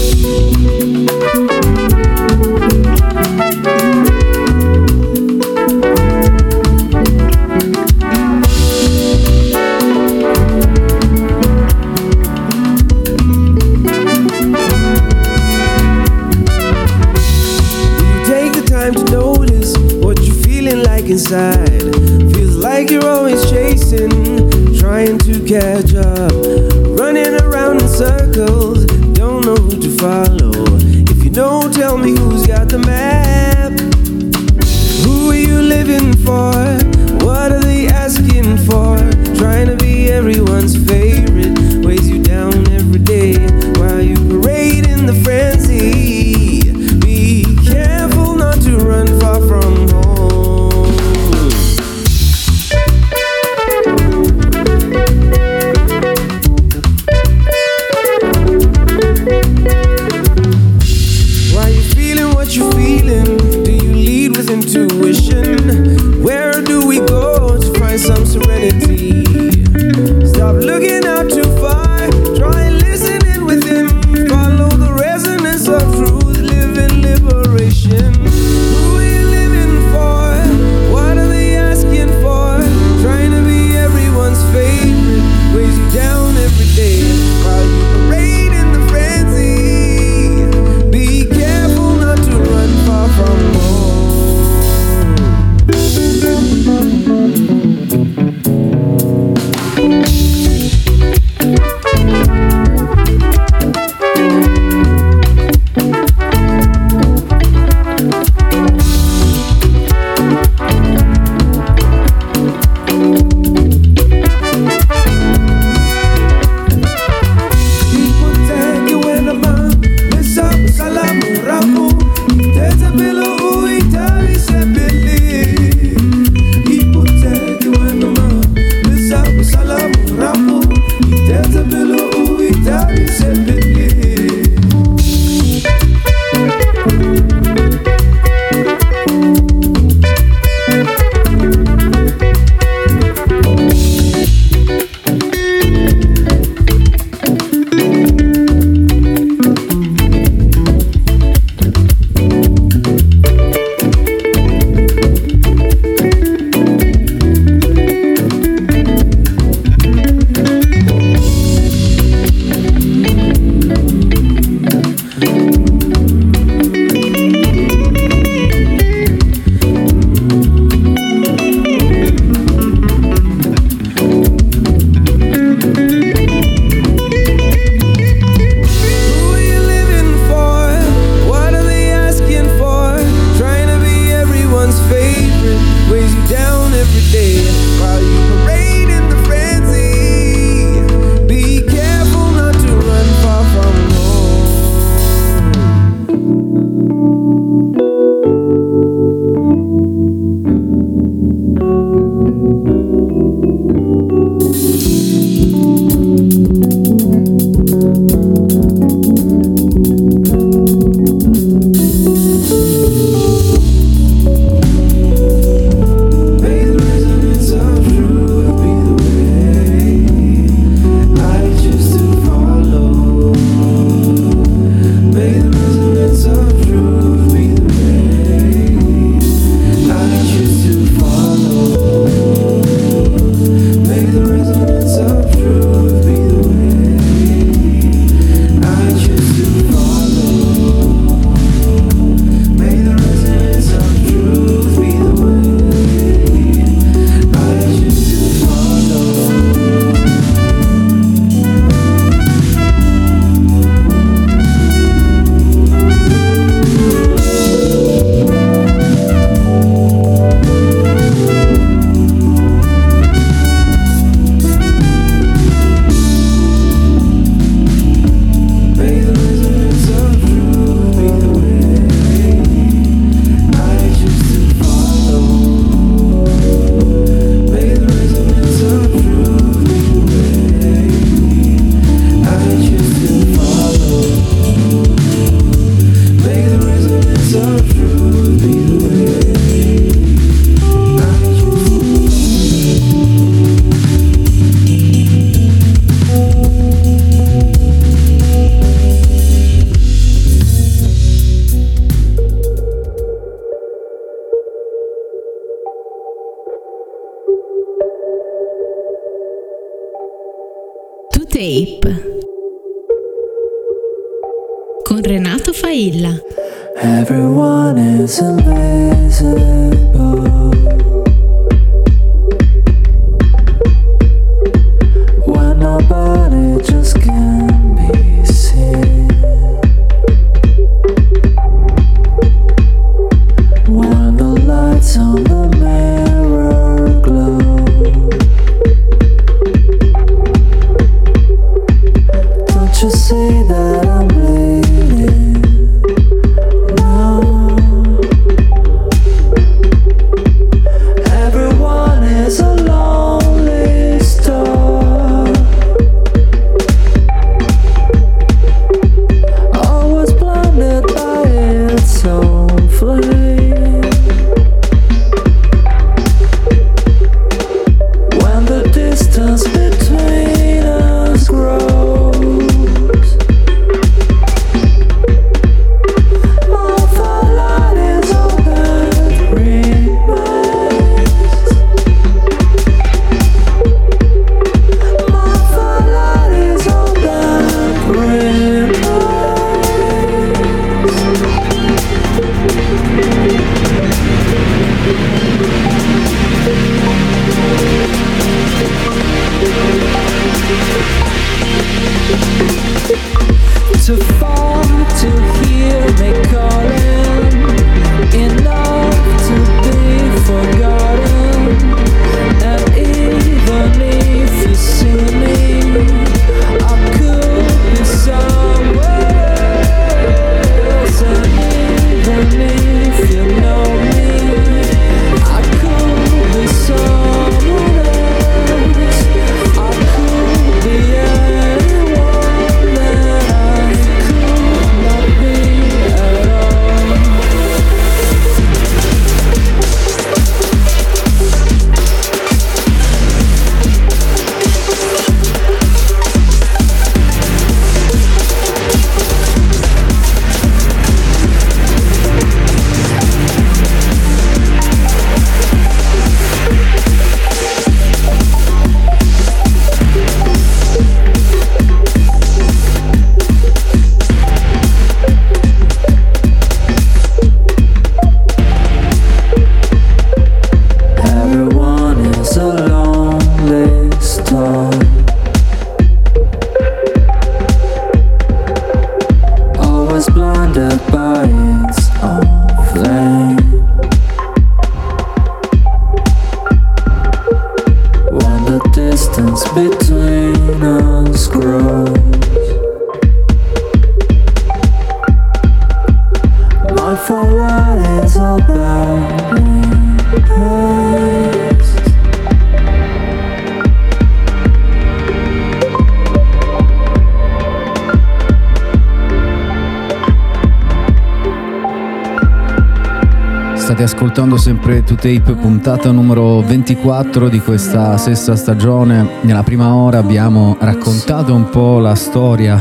Sempre To Tape, puntata numero 24 di questa sesta stagione. Nella prima ora abbiamo raccontato un po' la storia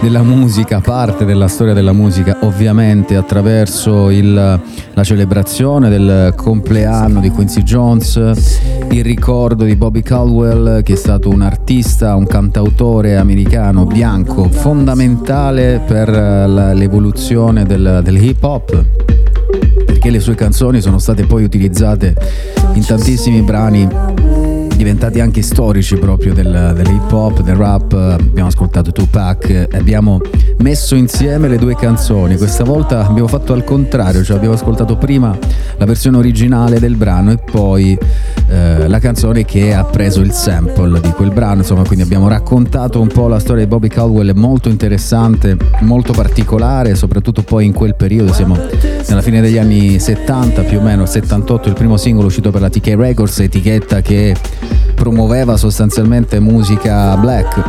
della musica, parte della storia della musica, ovviamente attraverso il- la celebrazione del compleanno di Quincy Jones, il ricordo di Bobby Caldwell, che è stato un artista, un cantautore americano bianco fondamentale per eh, l'evoluzione del, del hip hop perché le sue canzoni sono state poi utilizzate in tantissimi brani diventati anche storici proprio del, dell'hip hop, del rap, abbiamo ascoltato Tupac, abbiamo messo insieme le due canzoni, questa volta abbiamo fatto al contrario, cioè abbiamo ascoltato prima la versione originale del brano e poi eh, la canzone che ha preso il sample di quel brano, insomma quindi abbiamo raccontato un po' la storia di Bobby Caldwell, molto interessante, molto particolare, soprattutto poi in quel periodo, siamo nella fine degli anni 70 più o meno, 78 il primo singolo uscito per la TK Records, etichetta che promuoveva sostanzialmente musica black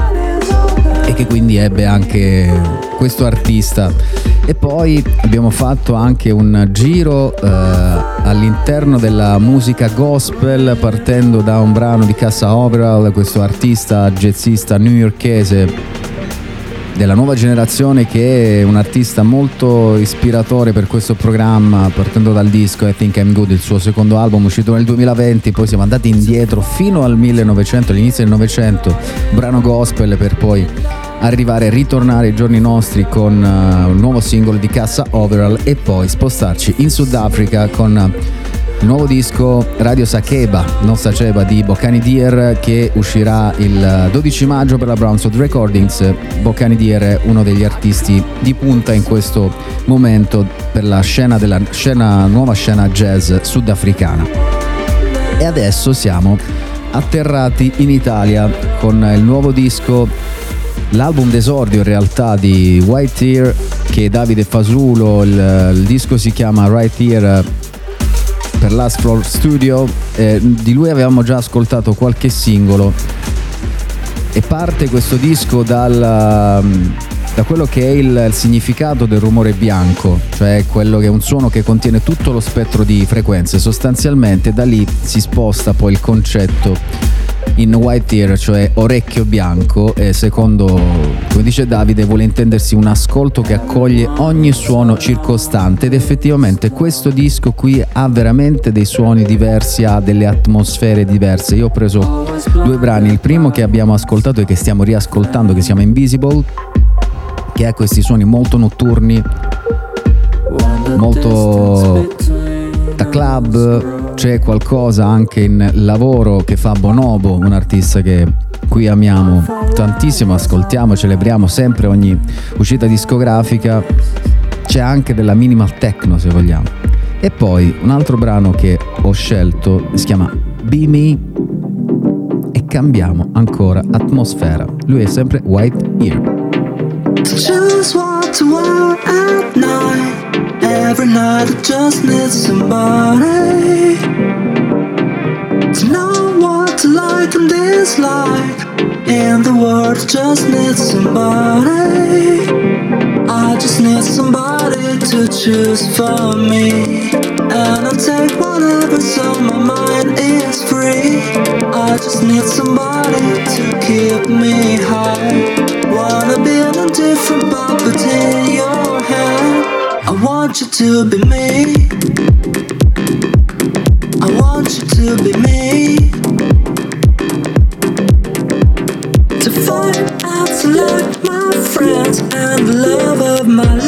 e che quindi ebbe anche questo artista. E poi abbiamo fatto anche un giro eh, all'interno della musica gospel partendo da un brano di Cassa Overall, questo artista jazzista newyorkese della nuova generazione che è un artista molto ispiratore per questo programma partendo dal disco I Think I'm Good il suo secondo album uscito nel 2020 poi siamo andati indietro fino al 1900 all'inizio del 900 brano gospel per poi arrivare a ritornare ai giorni nostri con uh, un nuovo singolo di Cassa Overall e poi spostarci in Sudafrica con uh, il nuovo disco Radio Sakeba, non Saceba di Boccani Deer che uscirà il 12 maggio per la Brownswood Recordings. Boccani Deer è uno degli artisti di punta in questo momento per la scena della scena, nuova scena jazz sudafricana. E adesso siamo atterrati in Italia con il nuovo disco L'album d'esordio in realtà di White Tear che Davide Fasulo, il, il disco si chiama Right Here per Last Floor Studio, eh, di lui avevamo già ascoltato qualche singolo. E parte questo disco dal, da quello che è il, il significato del rumore bianco, cioè quello che è un suono che contiene tutto lo spettro di frequenze, sostanzialmente da lì si sposta poi il concetto in white ear, cioè orecchio bianco, e secondo, come dice Davide, vuole intendersi un ascolto che accoglie ogni suono circostante ed effettivamente questo disco qui ha veramente dei suoni diversi, ha delle atmosfere diverse. Io ho preso due brani, il primo che abbiamo ascoltato e che stiamo riascoltando, che si chiama Invisible, che ha questi suoni molto notturni, molto da club, c'è qualcosa anche in lavoro che fa Bonobo, un artista che qui amiamo tantissimo, ascoltiamo, celebriamo sempre ogni uscita discografica. C'è anche della minimal techno se vogliamo. E poi un altro brano che ho scelto si chiama Be Me e cambiamo ancora atmosfera. Lui è sempre White Ear. Just want to at night. Every night I just need somebody to know what to like and dislike. In the world, I just need somebody. I just need somebody to choose for me. And I'll take whatever's on my mind is free. I just need somebody to keep me high. Wanna build a different property in. I want you to be me. I want you to be me. To find out to like my friends and the love of my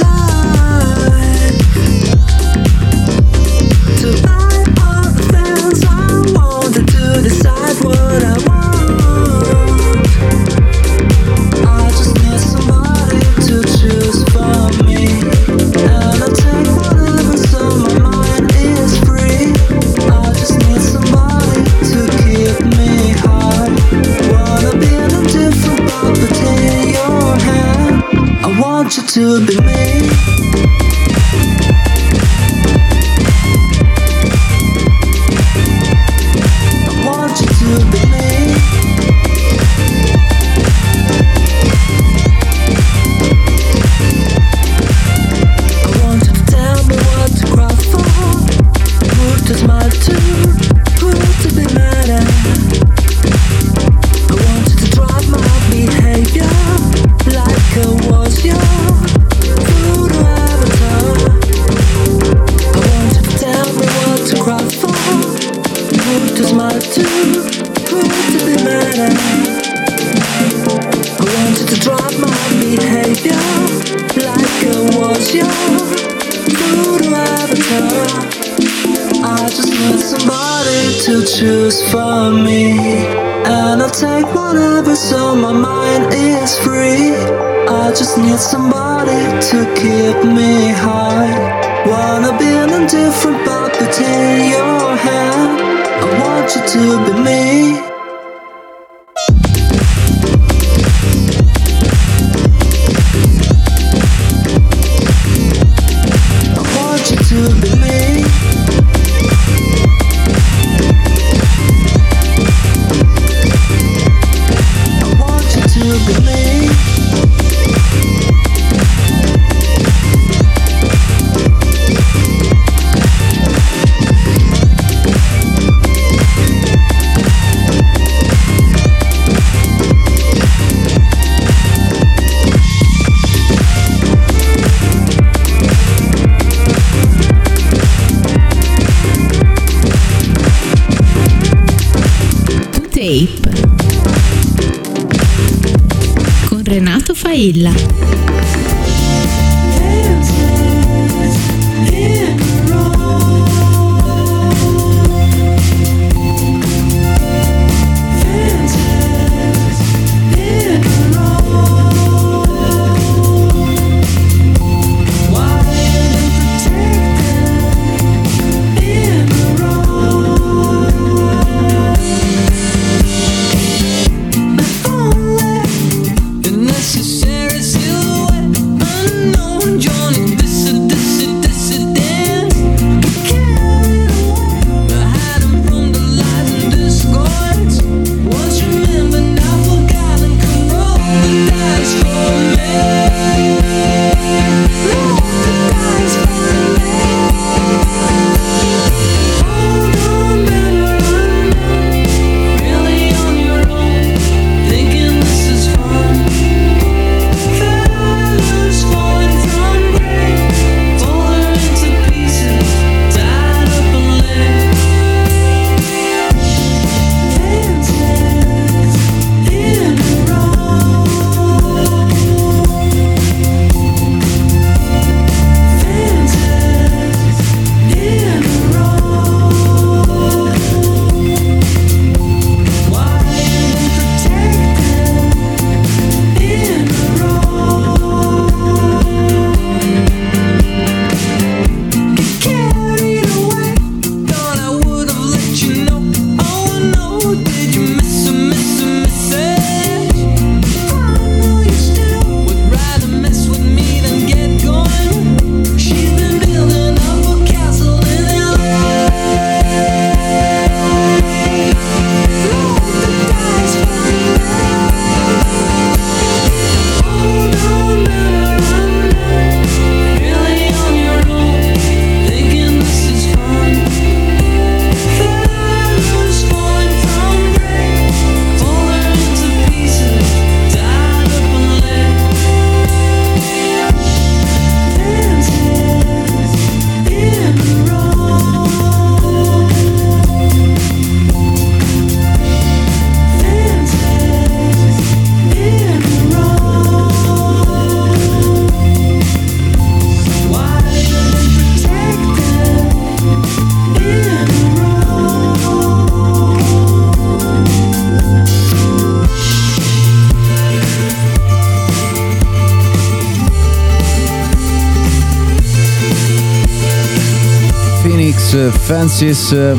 Francis eh,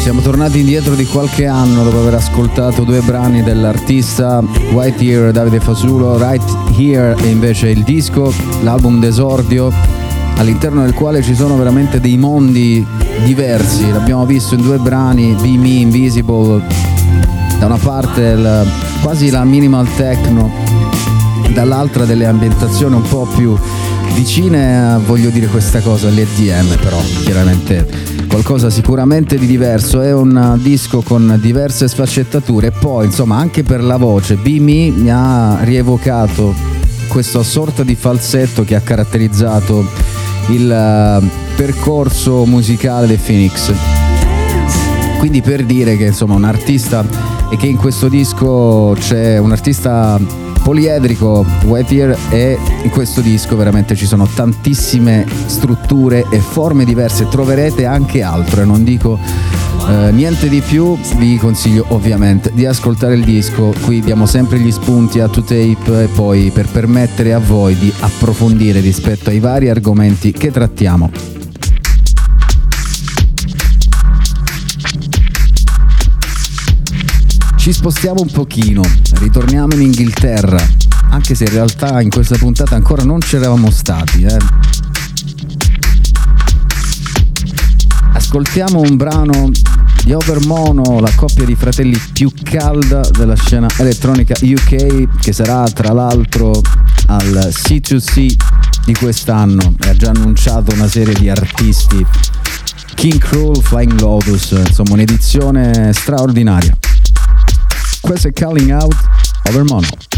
Siamo tornati indietro di qualche anno dopo aver ascoltato due brani dell'artista White Here Davide Fasulo, Right Here e invece il disco, l'album d'esordio, all'interno del quale ci sono veramente dei mondi diversi. L'abbiamo visto in due brani, Be Me, Invisible, da una parte il- quasi la minimal techno, dall'altra delle ambientazioni un po' più vicine a, voglio dire questa cosa, l'EDM però, chiaramente qualcosa sicuramente di diverso, è un uh, disco con diverse sfaccettature poi insomma anche per la voce Be Me mi ha rievocato questa sorta di falsetto che ha caratterizzato il uh, percorso musicale dei Phoenix. Quindi per dire che insomma un artista e che in questo disco c'è un artista poliedrico, Ear e in questo disco veramente ci sono tantissime strutture e forme diverse, troverete anche altro e non dico eh, niente di più, vi consiglio ovviamente di ascoltare il disco, qui diamo sempre gli spunti a to tape e poi per permettere a voi di approfondire rispetto ai vari argomenti che trattiamo. Ci spostiamo un pochino, ritorniamo in Inghilterra, anche se in realtà in questa puntata ancora non c'eravamo stati. eh. Ascoltiamo un brano di Overmono, la coppia di fratelli più calda della scena elettronica UK, che sarà tra l'altro al C2C di quest'anno e ha già annunciato una serie di artisti. King Cruel, Flying Lotus, insomma un'edizione straordinaria. Questo è Calling Out Over Mono.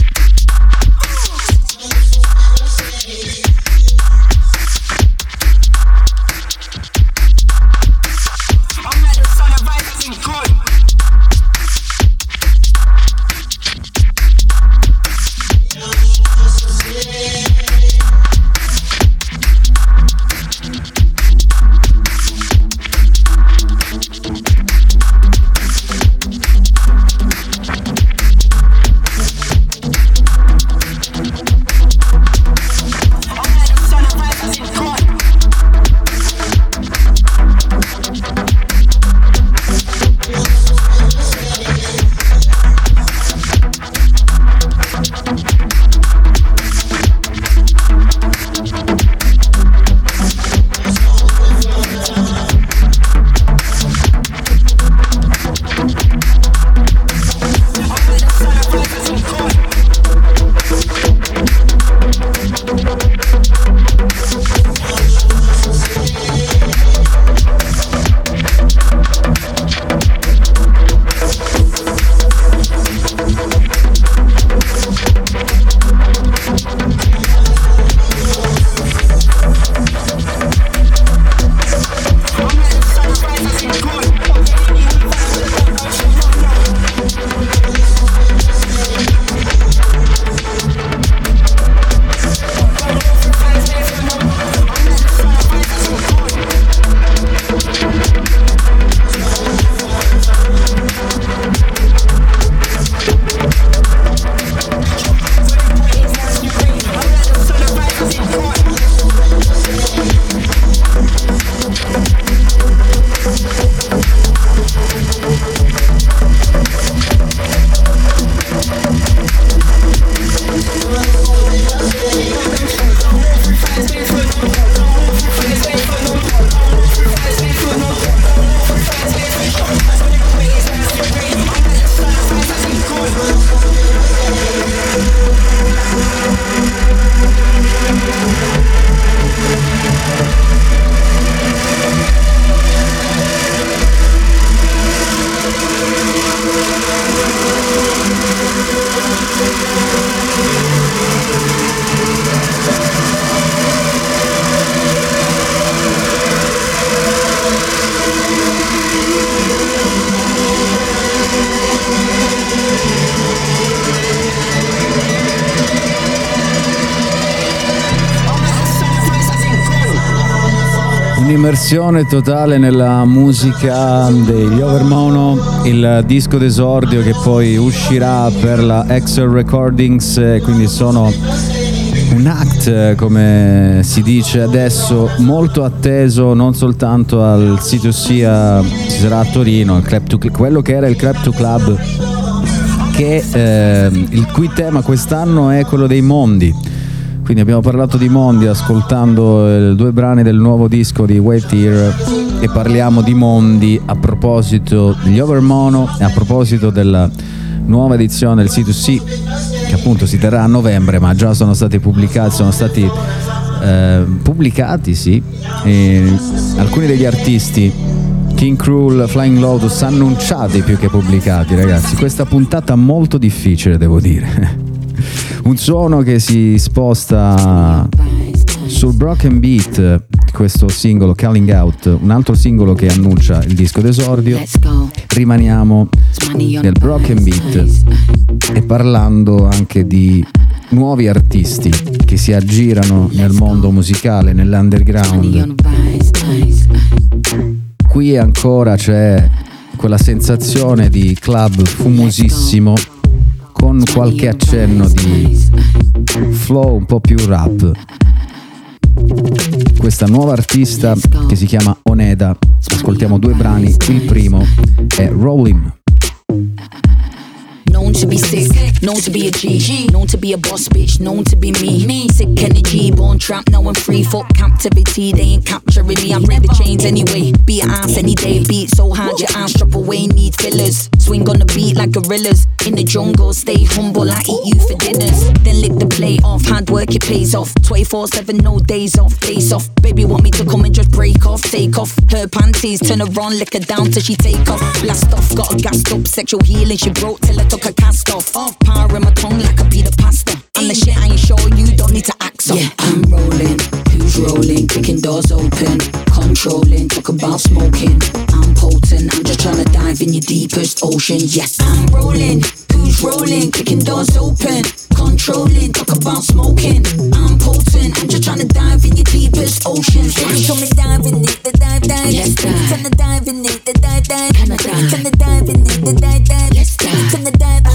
Un'immersione totale nella musica degli Overmono, il disco d'esordio che poi uscirà per la Excel Recordings, eh, quindi sono Un act, eh, come si dice adesso, molto atteso non soltanto al sito sia ci sarà a Torino, to quello che era il Club to Club, che eh, il cui tema quest'anno è quello dei mondi. Quindi abbiamo parlato di mondi ascoltando eh, due brani del nuovo disco di Wait Here e parliamo di mondi a proposito degli Overmono e a proposito della nuova edizione del C2C che appunto si terrà a novembre ma già sono stati pubblicati, sono stati eh, pubblicati sì, e alcuni degli artisti King Cruel, Flying Lotus annunciati più che pubblicati ragazzi, questa puntata molto difficile devo dire. Un suono che si sposta sul Broken Beat, questo singolo Calling Out, un altro singolo che annuncia il disco d'esordio. Rimaniamo nel Broken Beat e parlando anche di nuovi artisti che si aggirano nel mondo musicale, nell'underground. Qui ancora c'è quella sensazione di club fumosissimo con qualche accenno di flow un po' più rap. Questa nuova artista che si chiama Oneda, ascoltiamo due brani, il primo è Rolling. Known to be sick, known to be a G, known to be a boss bitch, known to be me. Sick energy, born trap, now I'm free. Fuck captivity, they ain't capturing me. I'm break the chains anyway. Beat ass any day, beat so hard your ass drop away. Need fillers, swing on the beat like gorillas. In the jungle, stay humble. I eat you for dinners, then lick the plate off. Hard work it pays off. 24 7, no days off, days off. Baby want me to come and just break off, take off her panties, turn her on, lick her down till she take off. Blast off, got her gassed up, sexual healing. She broke till I took her cast off. Off power in my tongue like a Peter pasta. And the shit I ain't sure you don't need to act so. Yeah, I'm rolling. Who's rolling? Kicking doors open. Controlling. Talk about smoking. I'm potent. I'm just trying to dive in your deepest ocean. Yes, I'm rolling. Who's rolling? Kicking doors open. Controlling. Talk about smoking. I'm potent. I'm just trying to dive in your deepest ocean. Baby, come and dive in it. The dive, dive. Let's dive. Can I dive in it? The dive, dive. Can I dive? Can I dive in it? The dive, dive. Let's dive. Can I dive?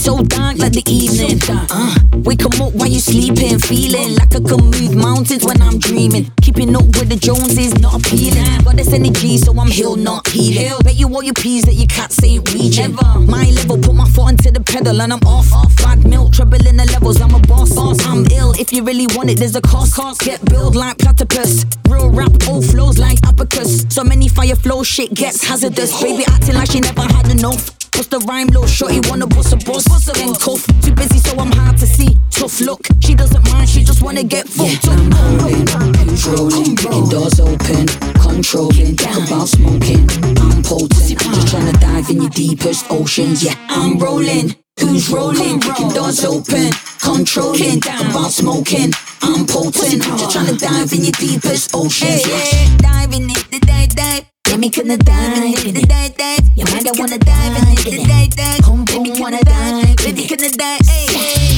So dark like the evening. Uh, wake up while you sleeping, feeling like I can move mountains when I'm dreaming. Keeping up with the Joneses, not appealing. Got this energy, so I'm healed, not healing. Bet you all your peas that your cats ain't reaching. Never. My level, put my foot onto the pedal and I'm off. off. Bad milk, trouble in the levels, I'm a boss. I'm ill. If you really want it, there's a cost. Get built like platypus. Real rap, all flows like abacus. So many fire flow, shit gets hazardous. Baby acting like she never had enough. What's the rhyme, little shorty? Wanna bust a boss? Then cuff. Too busy, so I'm hard to see. Tough look. She doesn't mind, she just wanna get fucked up. I'm rolling, who's rolling? Kicking doors open, controlling. Talk about smoking. I'm potent. Just trying to dive in your deepest oceans. Yeah, I'm rolling. Who's rolling? Kicking doors open, controlling. Talk about smoking. I'm potent. Just trying to dive in your deepest oceans. Yeah, dive in it, dive, dive. Let me kinda dive in it, the dive, dive. You might I wanna dive in it, the dive, dive. Come, baby, wanna dive, baby, kinda dive, hey,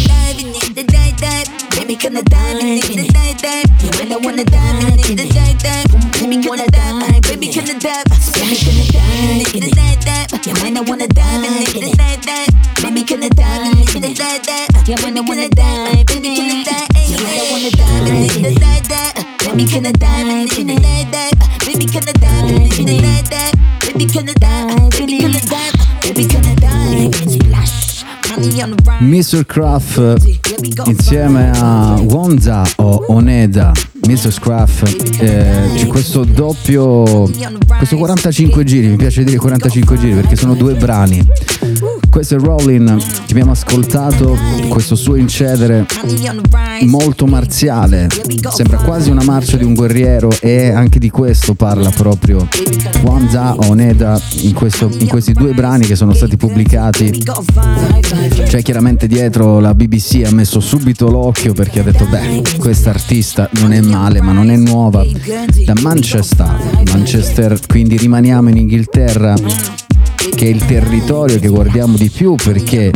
dive in it, the dive, dive. Baby, kinda dive in it, the dive, dive. You might I wanna dive in it, the dive, dive. Baby, wanna dive, baby, kinda dive, baby, kinda dive in it, the dive, dive. You might I wanna dive in it, the dive, dive. Baby, kinda dive in it, the dive, dive. You might I wanna dive, baby, kinda dive, Mr. Craft insieme a Wonza o Oneda, Mr. Scruff, eh, c'è questo doppio, questo 45 giri, mi piace dire 45 giri perché sono due brani. Questo è Rollin che abbiamo ascoltato, questo suo incedere molto marziale, sembra quasi una marcia di un guerriero e anche di questo parla proprio Wonza o Oneda in, questo- in questi due brani che sono stati pubblicati. Cioè chiaramente dietro la BBC ha messo subito l'occhio perché ha detto beh questa artista non è male ma non è nuova. Da Manchester Manchester quindi rimaniamo in Inghilterra che è il territorio che guardiamo di più perché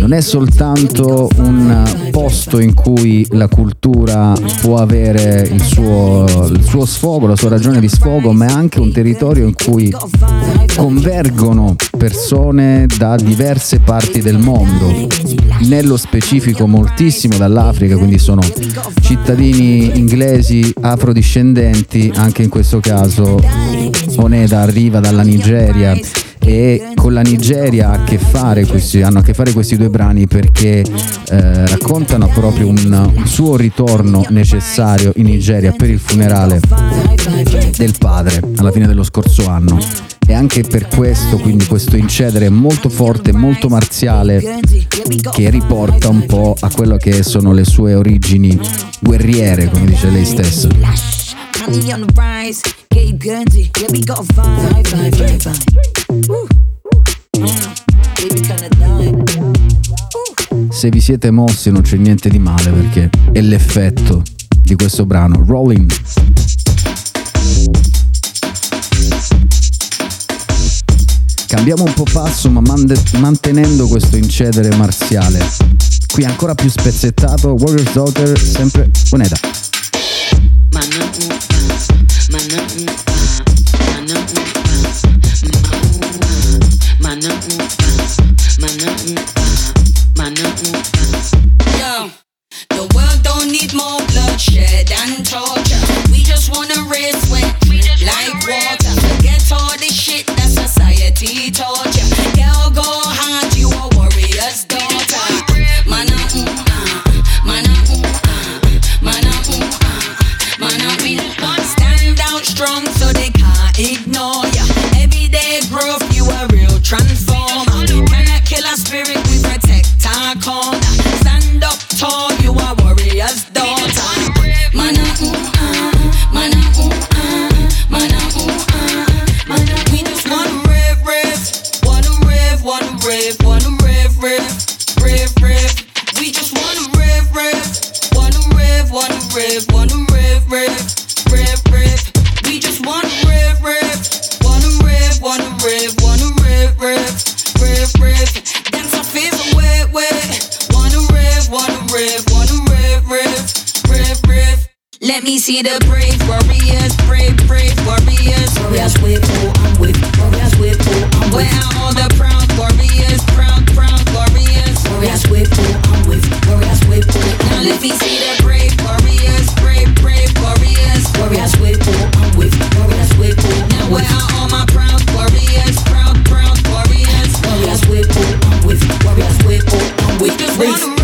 non è soltanto un posto in cui la cultura può avere il suo, il suo sfogo, la sua ragione di sfogo, ma è anche un territorio in cui convergono persone da diverse parti del mondo, nello specifico moltissimo dall'Africa, quindi sono cittadini inglesi afrodiscendenti, anche in questo caso Oneda arriva dalla Nigeria e con la Nigeria ha a questi, hanno a che fare questi due brani perché eh, raccontano proprio un, un suo ritorno necessario in Nigeria per il funerale del padre alla fine dello scorso anno. E anche per questo quindi questo incedere molto forte molto marziale che riporta un po' a quello che sono le sue origini guerriere come dice lei stessa Money on the rise, Gabe Guernsey. Yeah, we got a vibe, vibe, vibe, vibe. Woo. Se vi siete mossi non c'è niente di male perché è l'effetto di questo brano Rolling Cambiamo un po' passo ma mantenendo questo incedere marziale. Qui ancora più spezzettato, Warriors Daughter, sempre moneta. Yo, the world don't need more bloodshed and torture. Let me see the brave warriors, brave, brave warriors. Warriors with who I'm with, warriors with who I'm with. Where are all the proud warriors, proud, proud warriors? Warriors with who I'm with, warriors with who Now let me see the brave warriors, brave, brave warriors. Warriors with who I'm with, warriors with who Now where are who I'm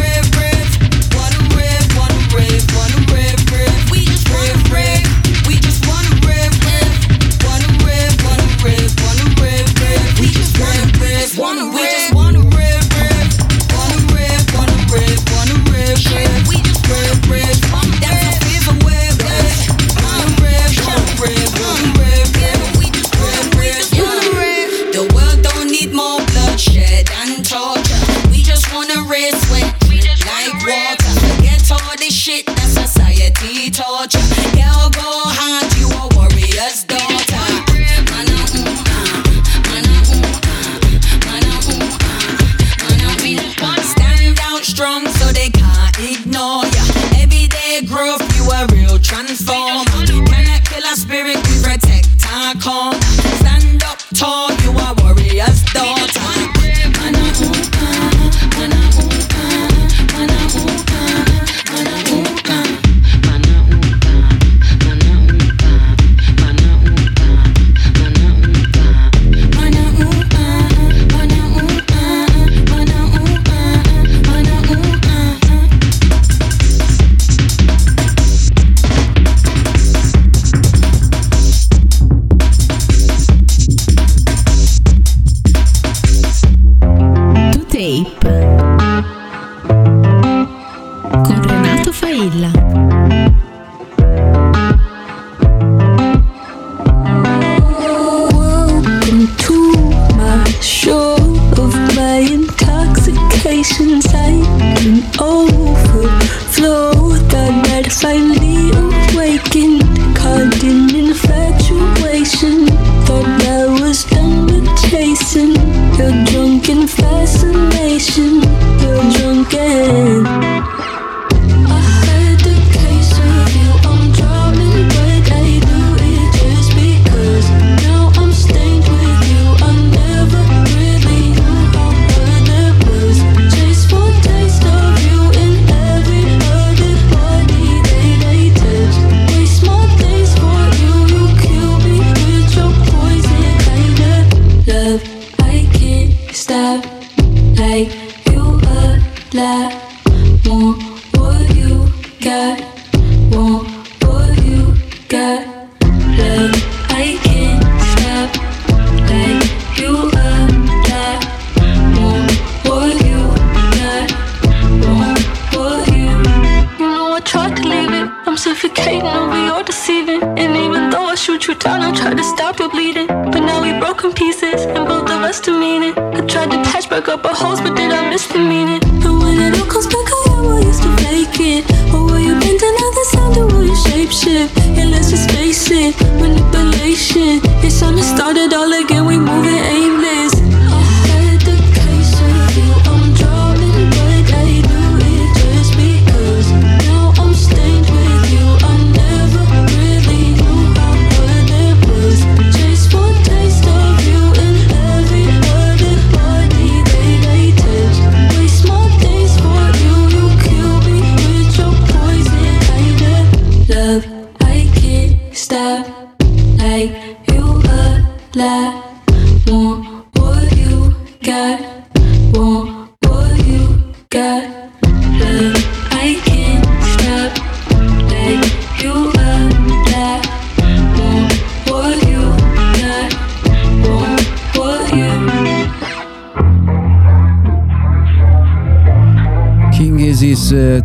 want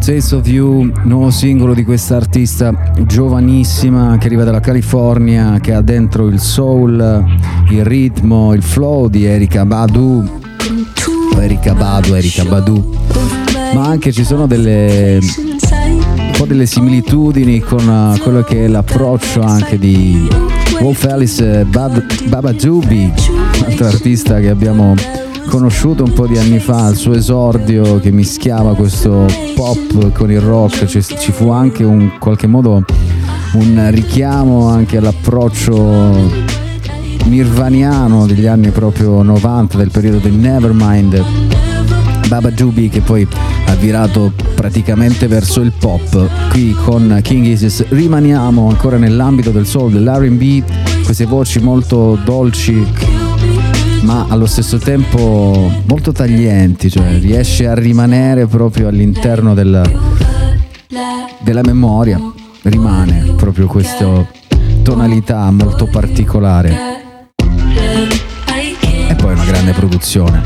Taste of You, nuovo singolo di questa artista giovanissima che arriva dalla California, che ha dentro il soul, il ritmo, il flow di Erika Badu. Erika Badu, Erika Badu. Ma anche ci sono delle un po' delle similitudini con eh, quello che è l'approccio anche di Wolf Alice Bab- Baba Zubi, un'altra artista che abbiamo conosciuto un po' di anni fa al suo esordio che mischiava questo pop con il rock, ci, ci fu anche un qualche modo un richiamo anche all'approccio nirvaniano degli anni proprio 90 del periodo del Nevermind. Baba Jubi che poi ha virato praticamente verso il pop. Qui con King Isis rimaniamo ancora nell'ambito del soul dell'R&B queste voci molto dolci ma allo stesso tempo molto taglienti cioè riesce a rimanere proprio all'interno del- della memoria rimane proprio questa tonalità molto particolare. E poi una grande produzione.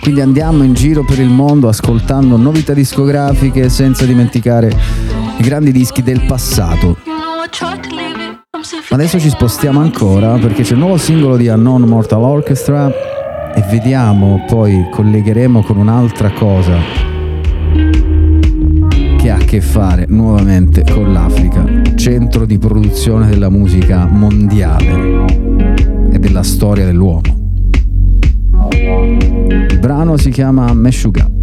Quindi andiamo in giro per il mondo ascoltando novità discografiche senza dimenticare i grandi dischi del passato. Adesso ci spostiamo ancora perché c'è il nuovo singolo di Unknown Mortal Orchestra e vediamo, poi collegheremo con un'altra cosa che ha a che fare nuovamente con l'Africa, centro di produzione della musica mondiale e della storia dell'uomo. Il brano si chiama Meshuggah.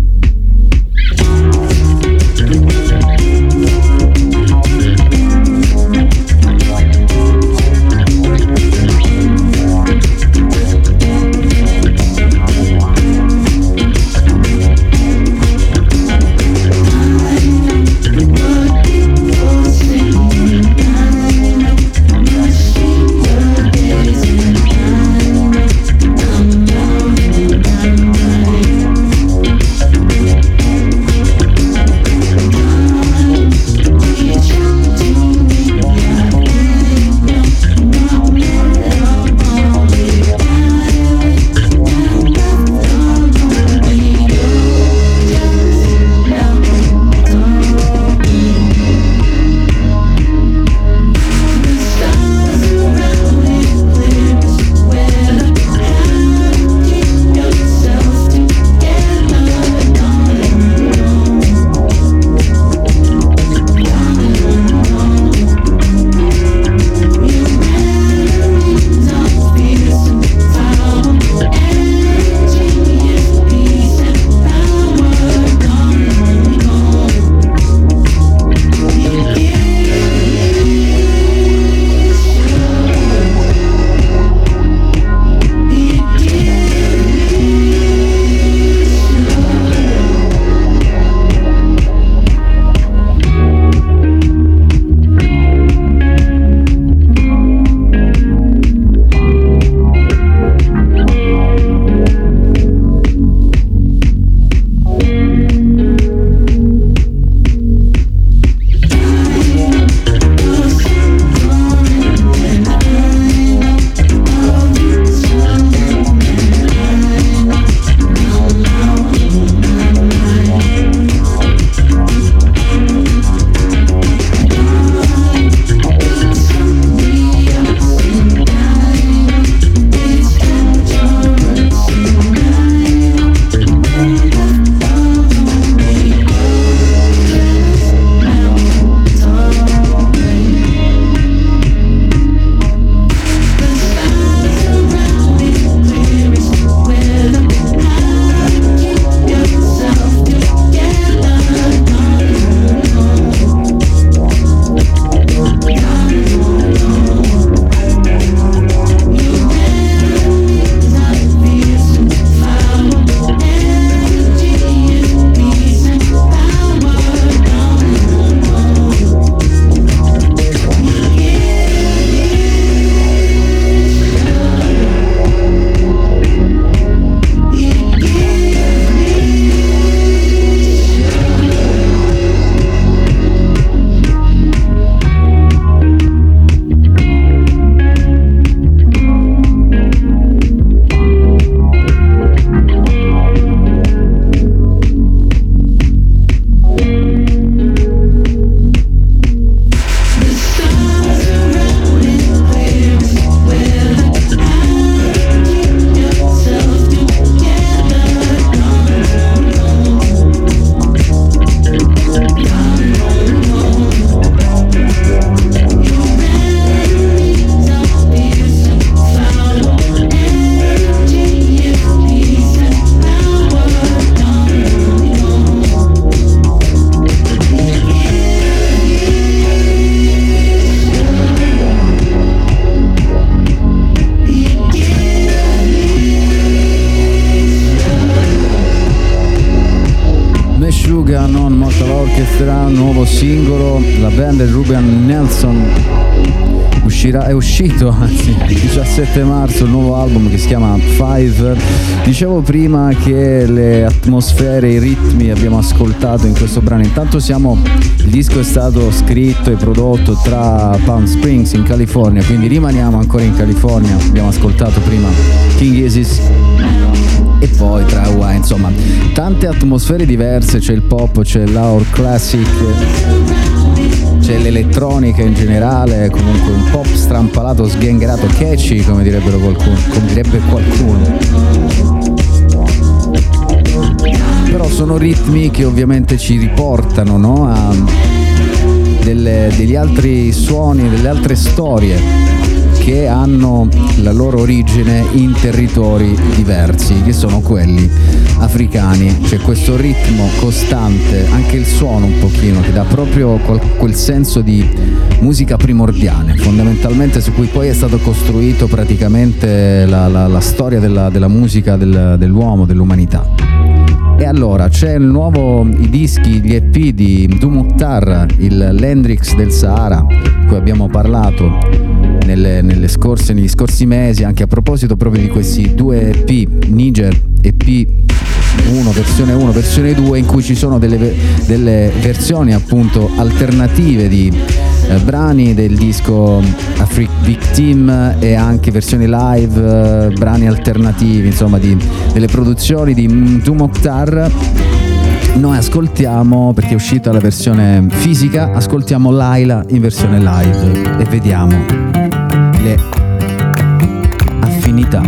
Uscito anzi, il 17 marzo il nuovo album che si chiama Five. Dicevo prima che le atmosfere, i ritmi abbiamo ascoltato in questo brano. Intanto siamo, il disco è stato scritto e prodotto tra Palm Springs in California, quindi rimaniamo ancora in California. Abbiamo ascoltato prima King Isis e poi tra Hawaii, insomma, tante atmosfere diverse, c'è il pop, c'è l'hour classic, c'è l'elettronica in generale, comunque un pop strampalato, sgangherato, catchy, come direbbero qualcuno, come direbbe qualcuno. Però sono ritmi che ovviamente ci riportano no, a delle- degli altri suoni, delle altre storie che hanno la loro origine in territori diversi, che sono quelli africani. C'è questo ritmo costante, anche il suono un pochino, che dà proprio quel, senso di musica primordiale, fondamentalmente su cui poi è stato costruito praticamente la, la- la storia della, della musica del- dell'uomo, dell'umanità. E allora c'è il nuovo, i dischi, gli EP di Dumoktar, il Lendrix del Sahara, di cui abbiamo parlato nelle, nelle scorse- negli scorsi mesi, anche a proposito proprio di questi due EP, Niger EP 1, versione 1, versione 2, in cui ci sono delle, delle versioni appunto alternative di eh, brani del disco Afrik Victim e anche versioni live, eh, brani alternativi, insomma di, delle produzioni di Mokhtar. Noi ascoltiamo, perché è uscita la versione fisica, ascoltiamo Laila in versione live e vediamo le affinità.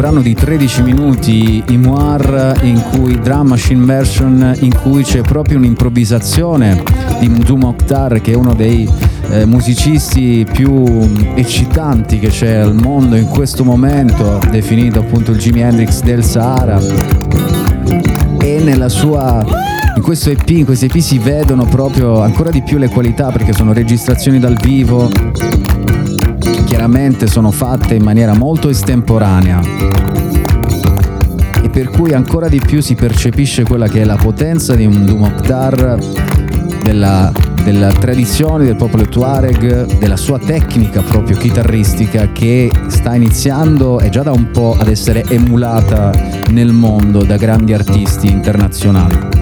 Brano, di 13 minuti, Imoir, in cui Drum Machine Version, in cui c'è proprio un'improvvisazione di Mdu Mokhtar, che è uno dei eh, musicisti più eccitanti che c'è al mondo in questo momento, definito appunto il Jimi Hendrix del Sahara. E nella sua in questo EP, in questi EP si vedono proprio ancora di più le qualità perché sono registrazioni dal vivo, chiaramente sono fatte in maniera molto estemporanea e per cui ancora di più si percepisce quella che è la potenza di un Dumoktar, della, della tradizione del popolo Tuareg, della sua tecnica proprio chitarristica che sta iniziando e già da un po' ad essere emulata nel mondo da grandi artisti internazionali.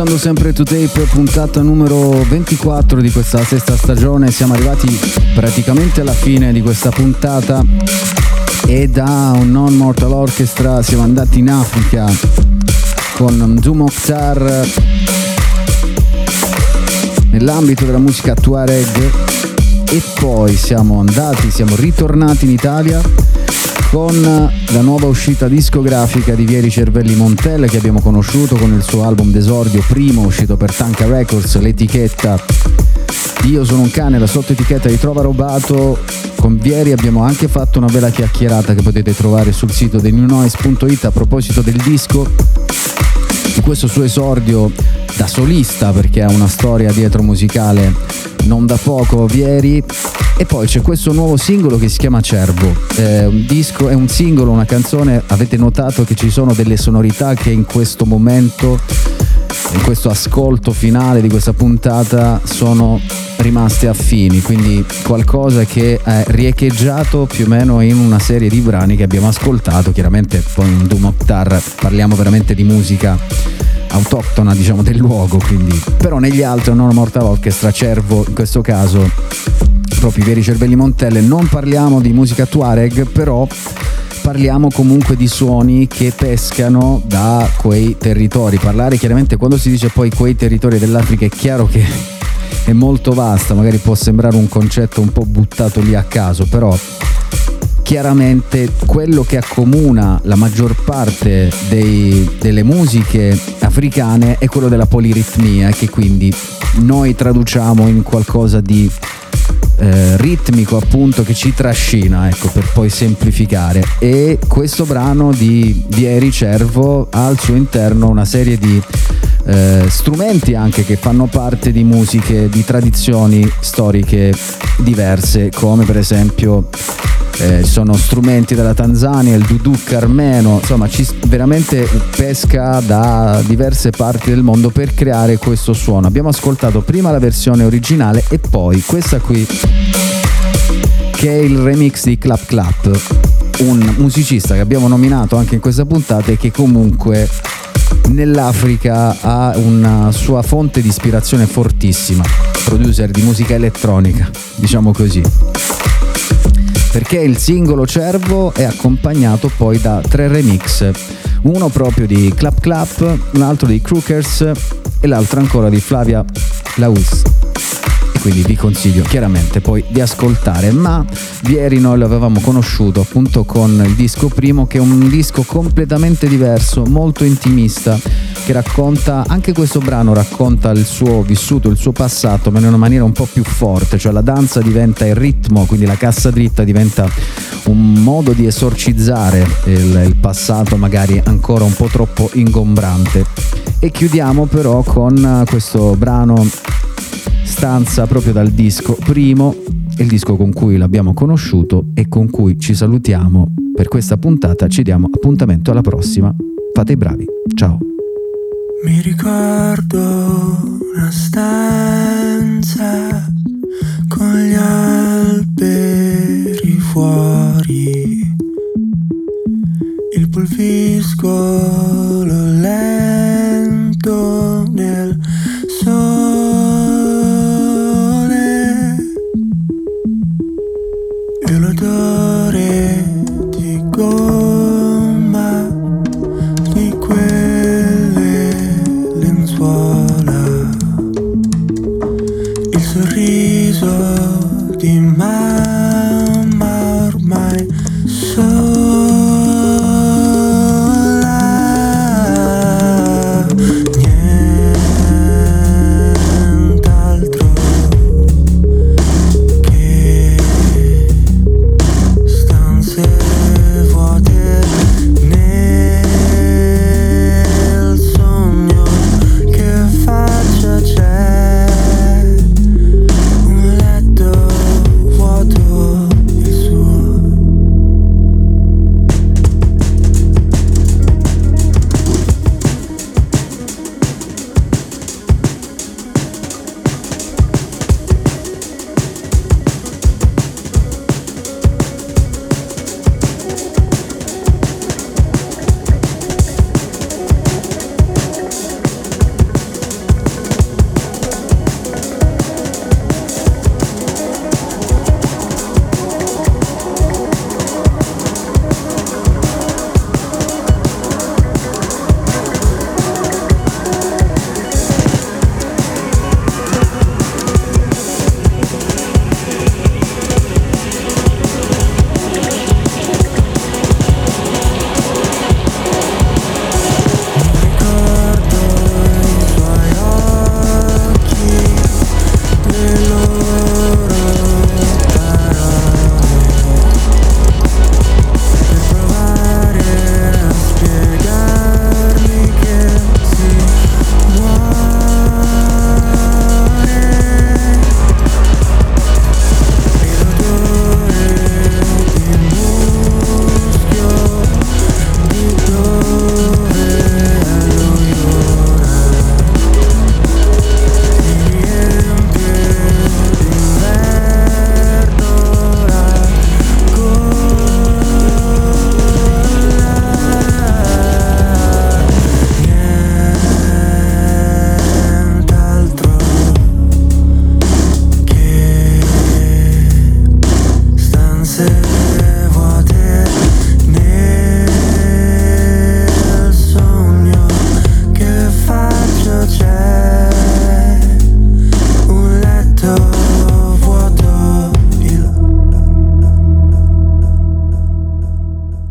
Ascoltando sempre To Tape, puntata numero 24 di questa sesta stagione. Siamo arrivati praticamente alla fine di questa puntata e da un non mortal orchestra siamo andati in Africa con Mdu Mokhtar nell'ambito della musica Tuareg e poi siamo andati, siamo ritornati in Italia con la nuova uscita discografica di Vieri Cervelli Montelle che abbiamo conosciuto con il suo album d'esordio primo uscito per Tanka Records, l'etichetta Io sono un cane, la sottoetichetta di Trova Robato. Con Vieri abbiamo anche fatto una bella chiacchierata che potete trovare sul sito di newnoise.it a proposito del disco di questo suo esordio da solista perché ha una storia dietro musicale non da poco Vieri. E poi c'è questo nuovo singolo che si chiama Cervo. È un disco è un singolo una canzone. Avete notato che ci sono delle sonorità che in questo momento in questo ascolto finale di questa puntata sono rimaste affini, quindi qualcosa che è riecheggiato più o meno in una serie di brani che abbiamo ascoltato, chiaramente poi in Doom Octar parliamo veramente di musica autoctona diciamo del luogo, quindi però negli altri non Mortal Orchestra, Cervo in questo caso proprio i veri cervelli Montelle, non parliamo di musica Tuareg, però parliamo comunque di suoni che pescano da quei territori. Parlare chiaramente quando si dice poi quei territori dell'Africa è chiaro che è molto vasta, magari può sembrare un concetto un po' buttato lì a caso, però chiaramente quello che accomuna la maggior parte dei- delle musiche africane è quello della poliritmia, che quindi noi traduciamo in qualcosa di eh, ritmico appunto che ci trascina, ecco, per poi semplificare. E questo brano di Vieri Cervo ha al suo interno una serie di eh, strumenti anche che fanno parte di musiche, di tradizioni storiche diverse, come per esempio eh, sono strumenti dalla Tanzania, il duduk armeno, insomma ci veramente pesca da diverse parti del mondo per creare questo suono. Abbiamo ascoltato prima la versione originale e poi questa qui che è il remix di Clap Clap, un musicista che abbiamo nominato anche in questa puntata e che comunque nell'Africa ha una sua fonte di ispirazione fortissima, producer di musica elettronica, diciamo così perché il singolo Cervo è accompagnato poi da tre remix, uno proprio di Clap Clap, un altro di Crookers e l'altro ancora di Flavia Laus. Quindi vi consiglio chiaramente poi di ascoltare, ma ieri noi lo avevamo conosciuto appunto con il disco primo che è un disco completamente diverso, molto intimista, che racconta, anche questo brano racconta il suo vissuto, il suo passato, ma in una maniera un po' più forte, cioè la danza diventa il ritmo, quindi la cassa dritta diventa un modo di esorcizzare il, il passato magari ancora un po' troppo ingombrante. E chiudiamo però con questo brano stanza proprio dal disco primo, il disco con cui l'abbiamo conosciuto e con cui ci salutiamo per questa puntata, ci diamo appuntamento alla prossima. Fate i bravi, ciao. Mi ricordo una stanza con gli alberi fuori, il pulviscolo lento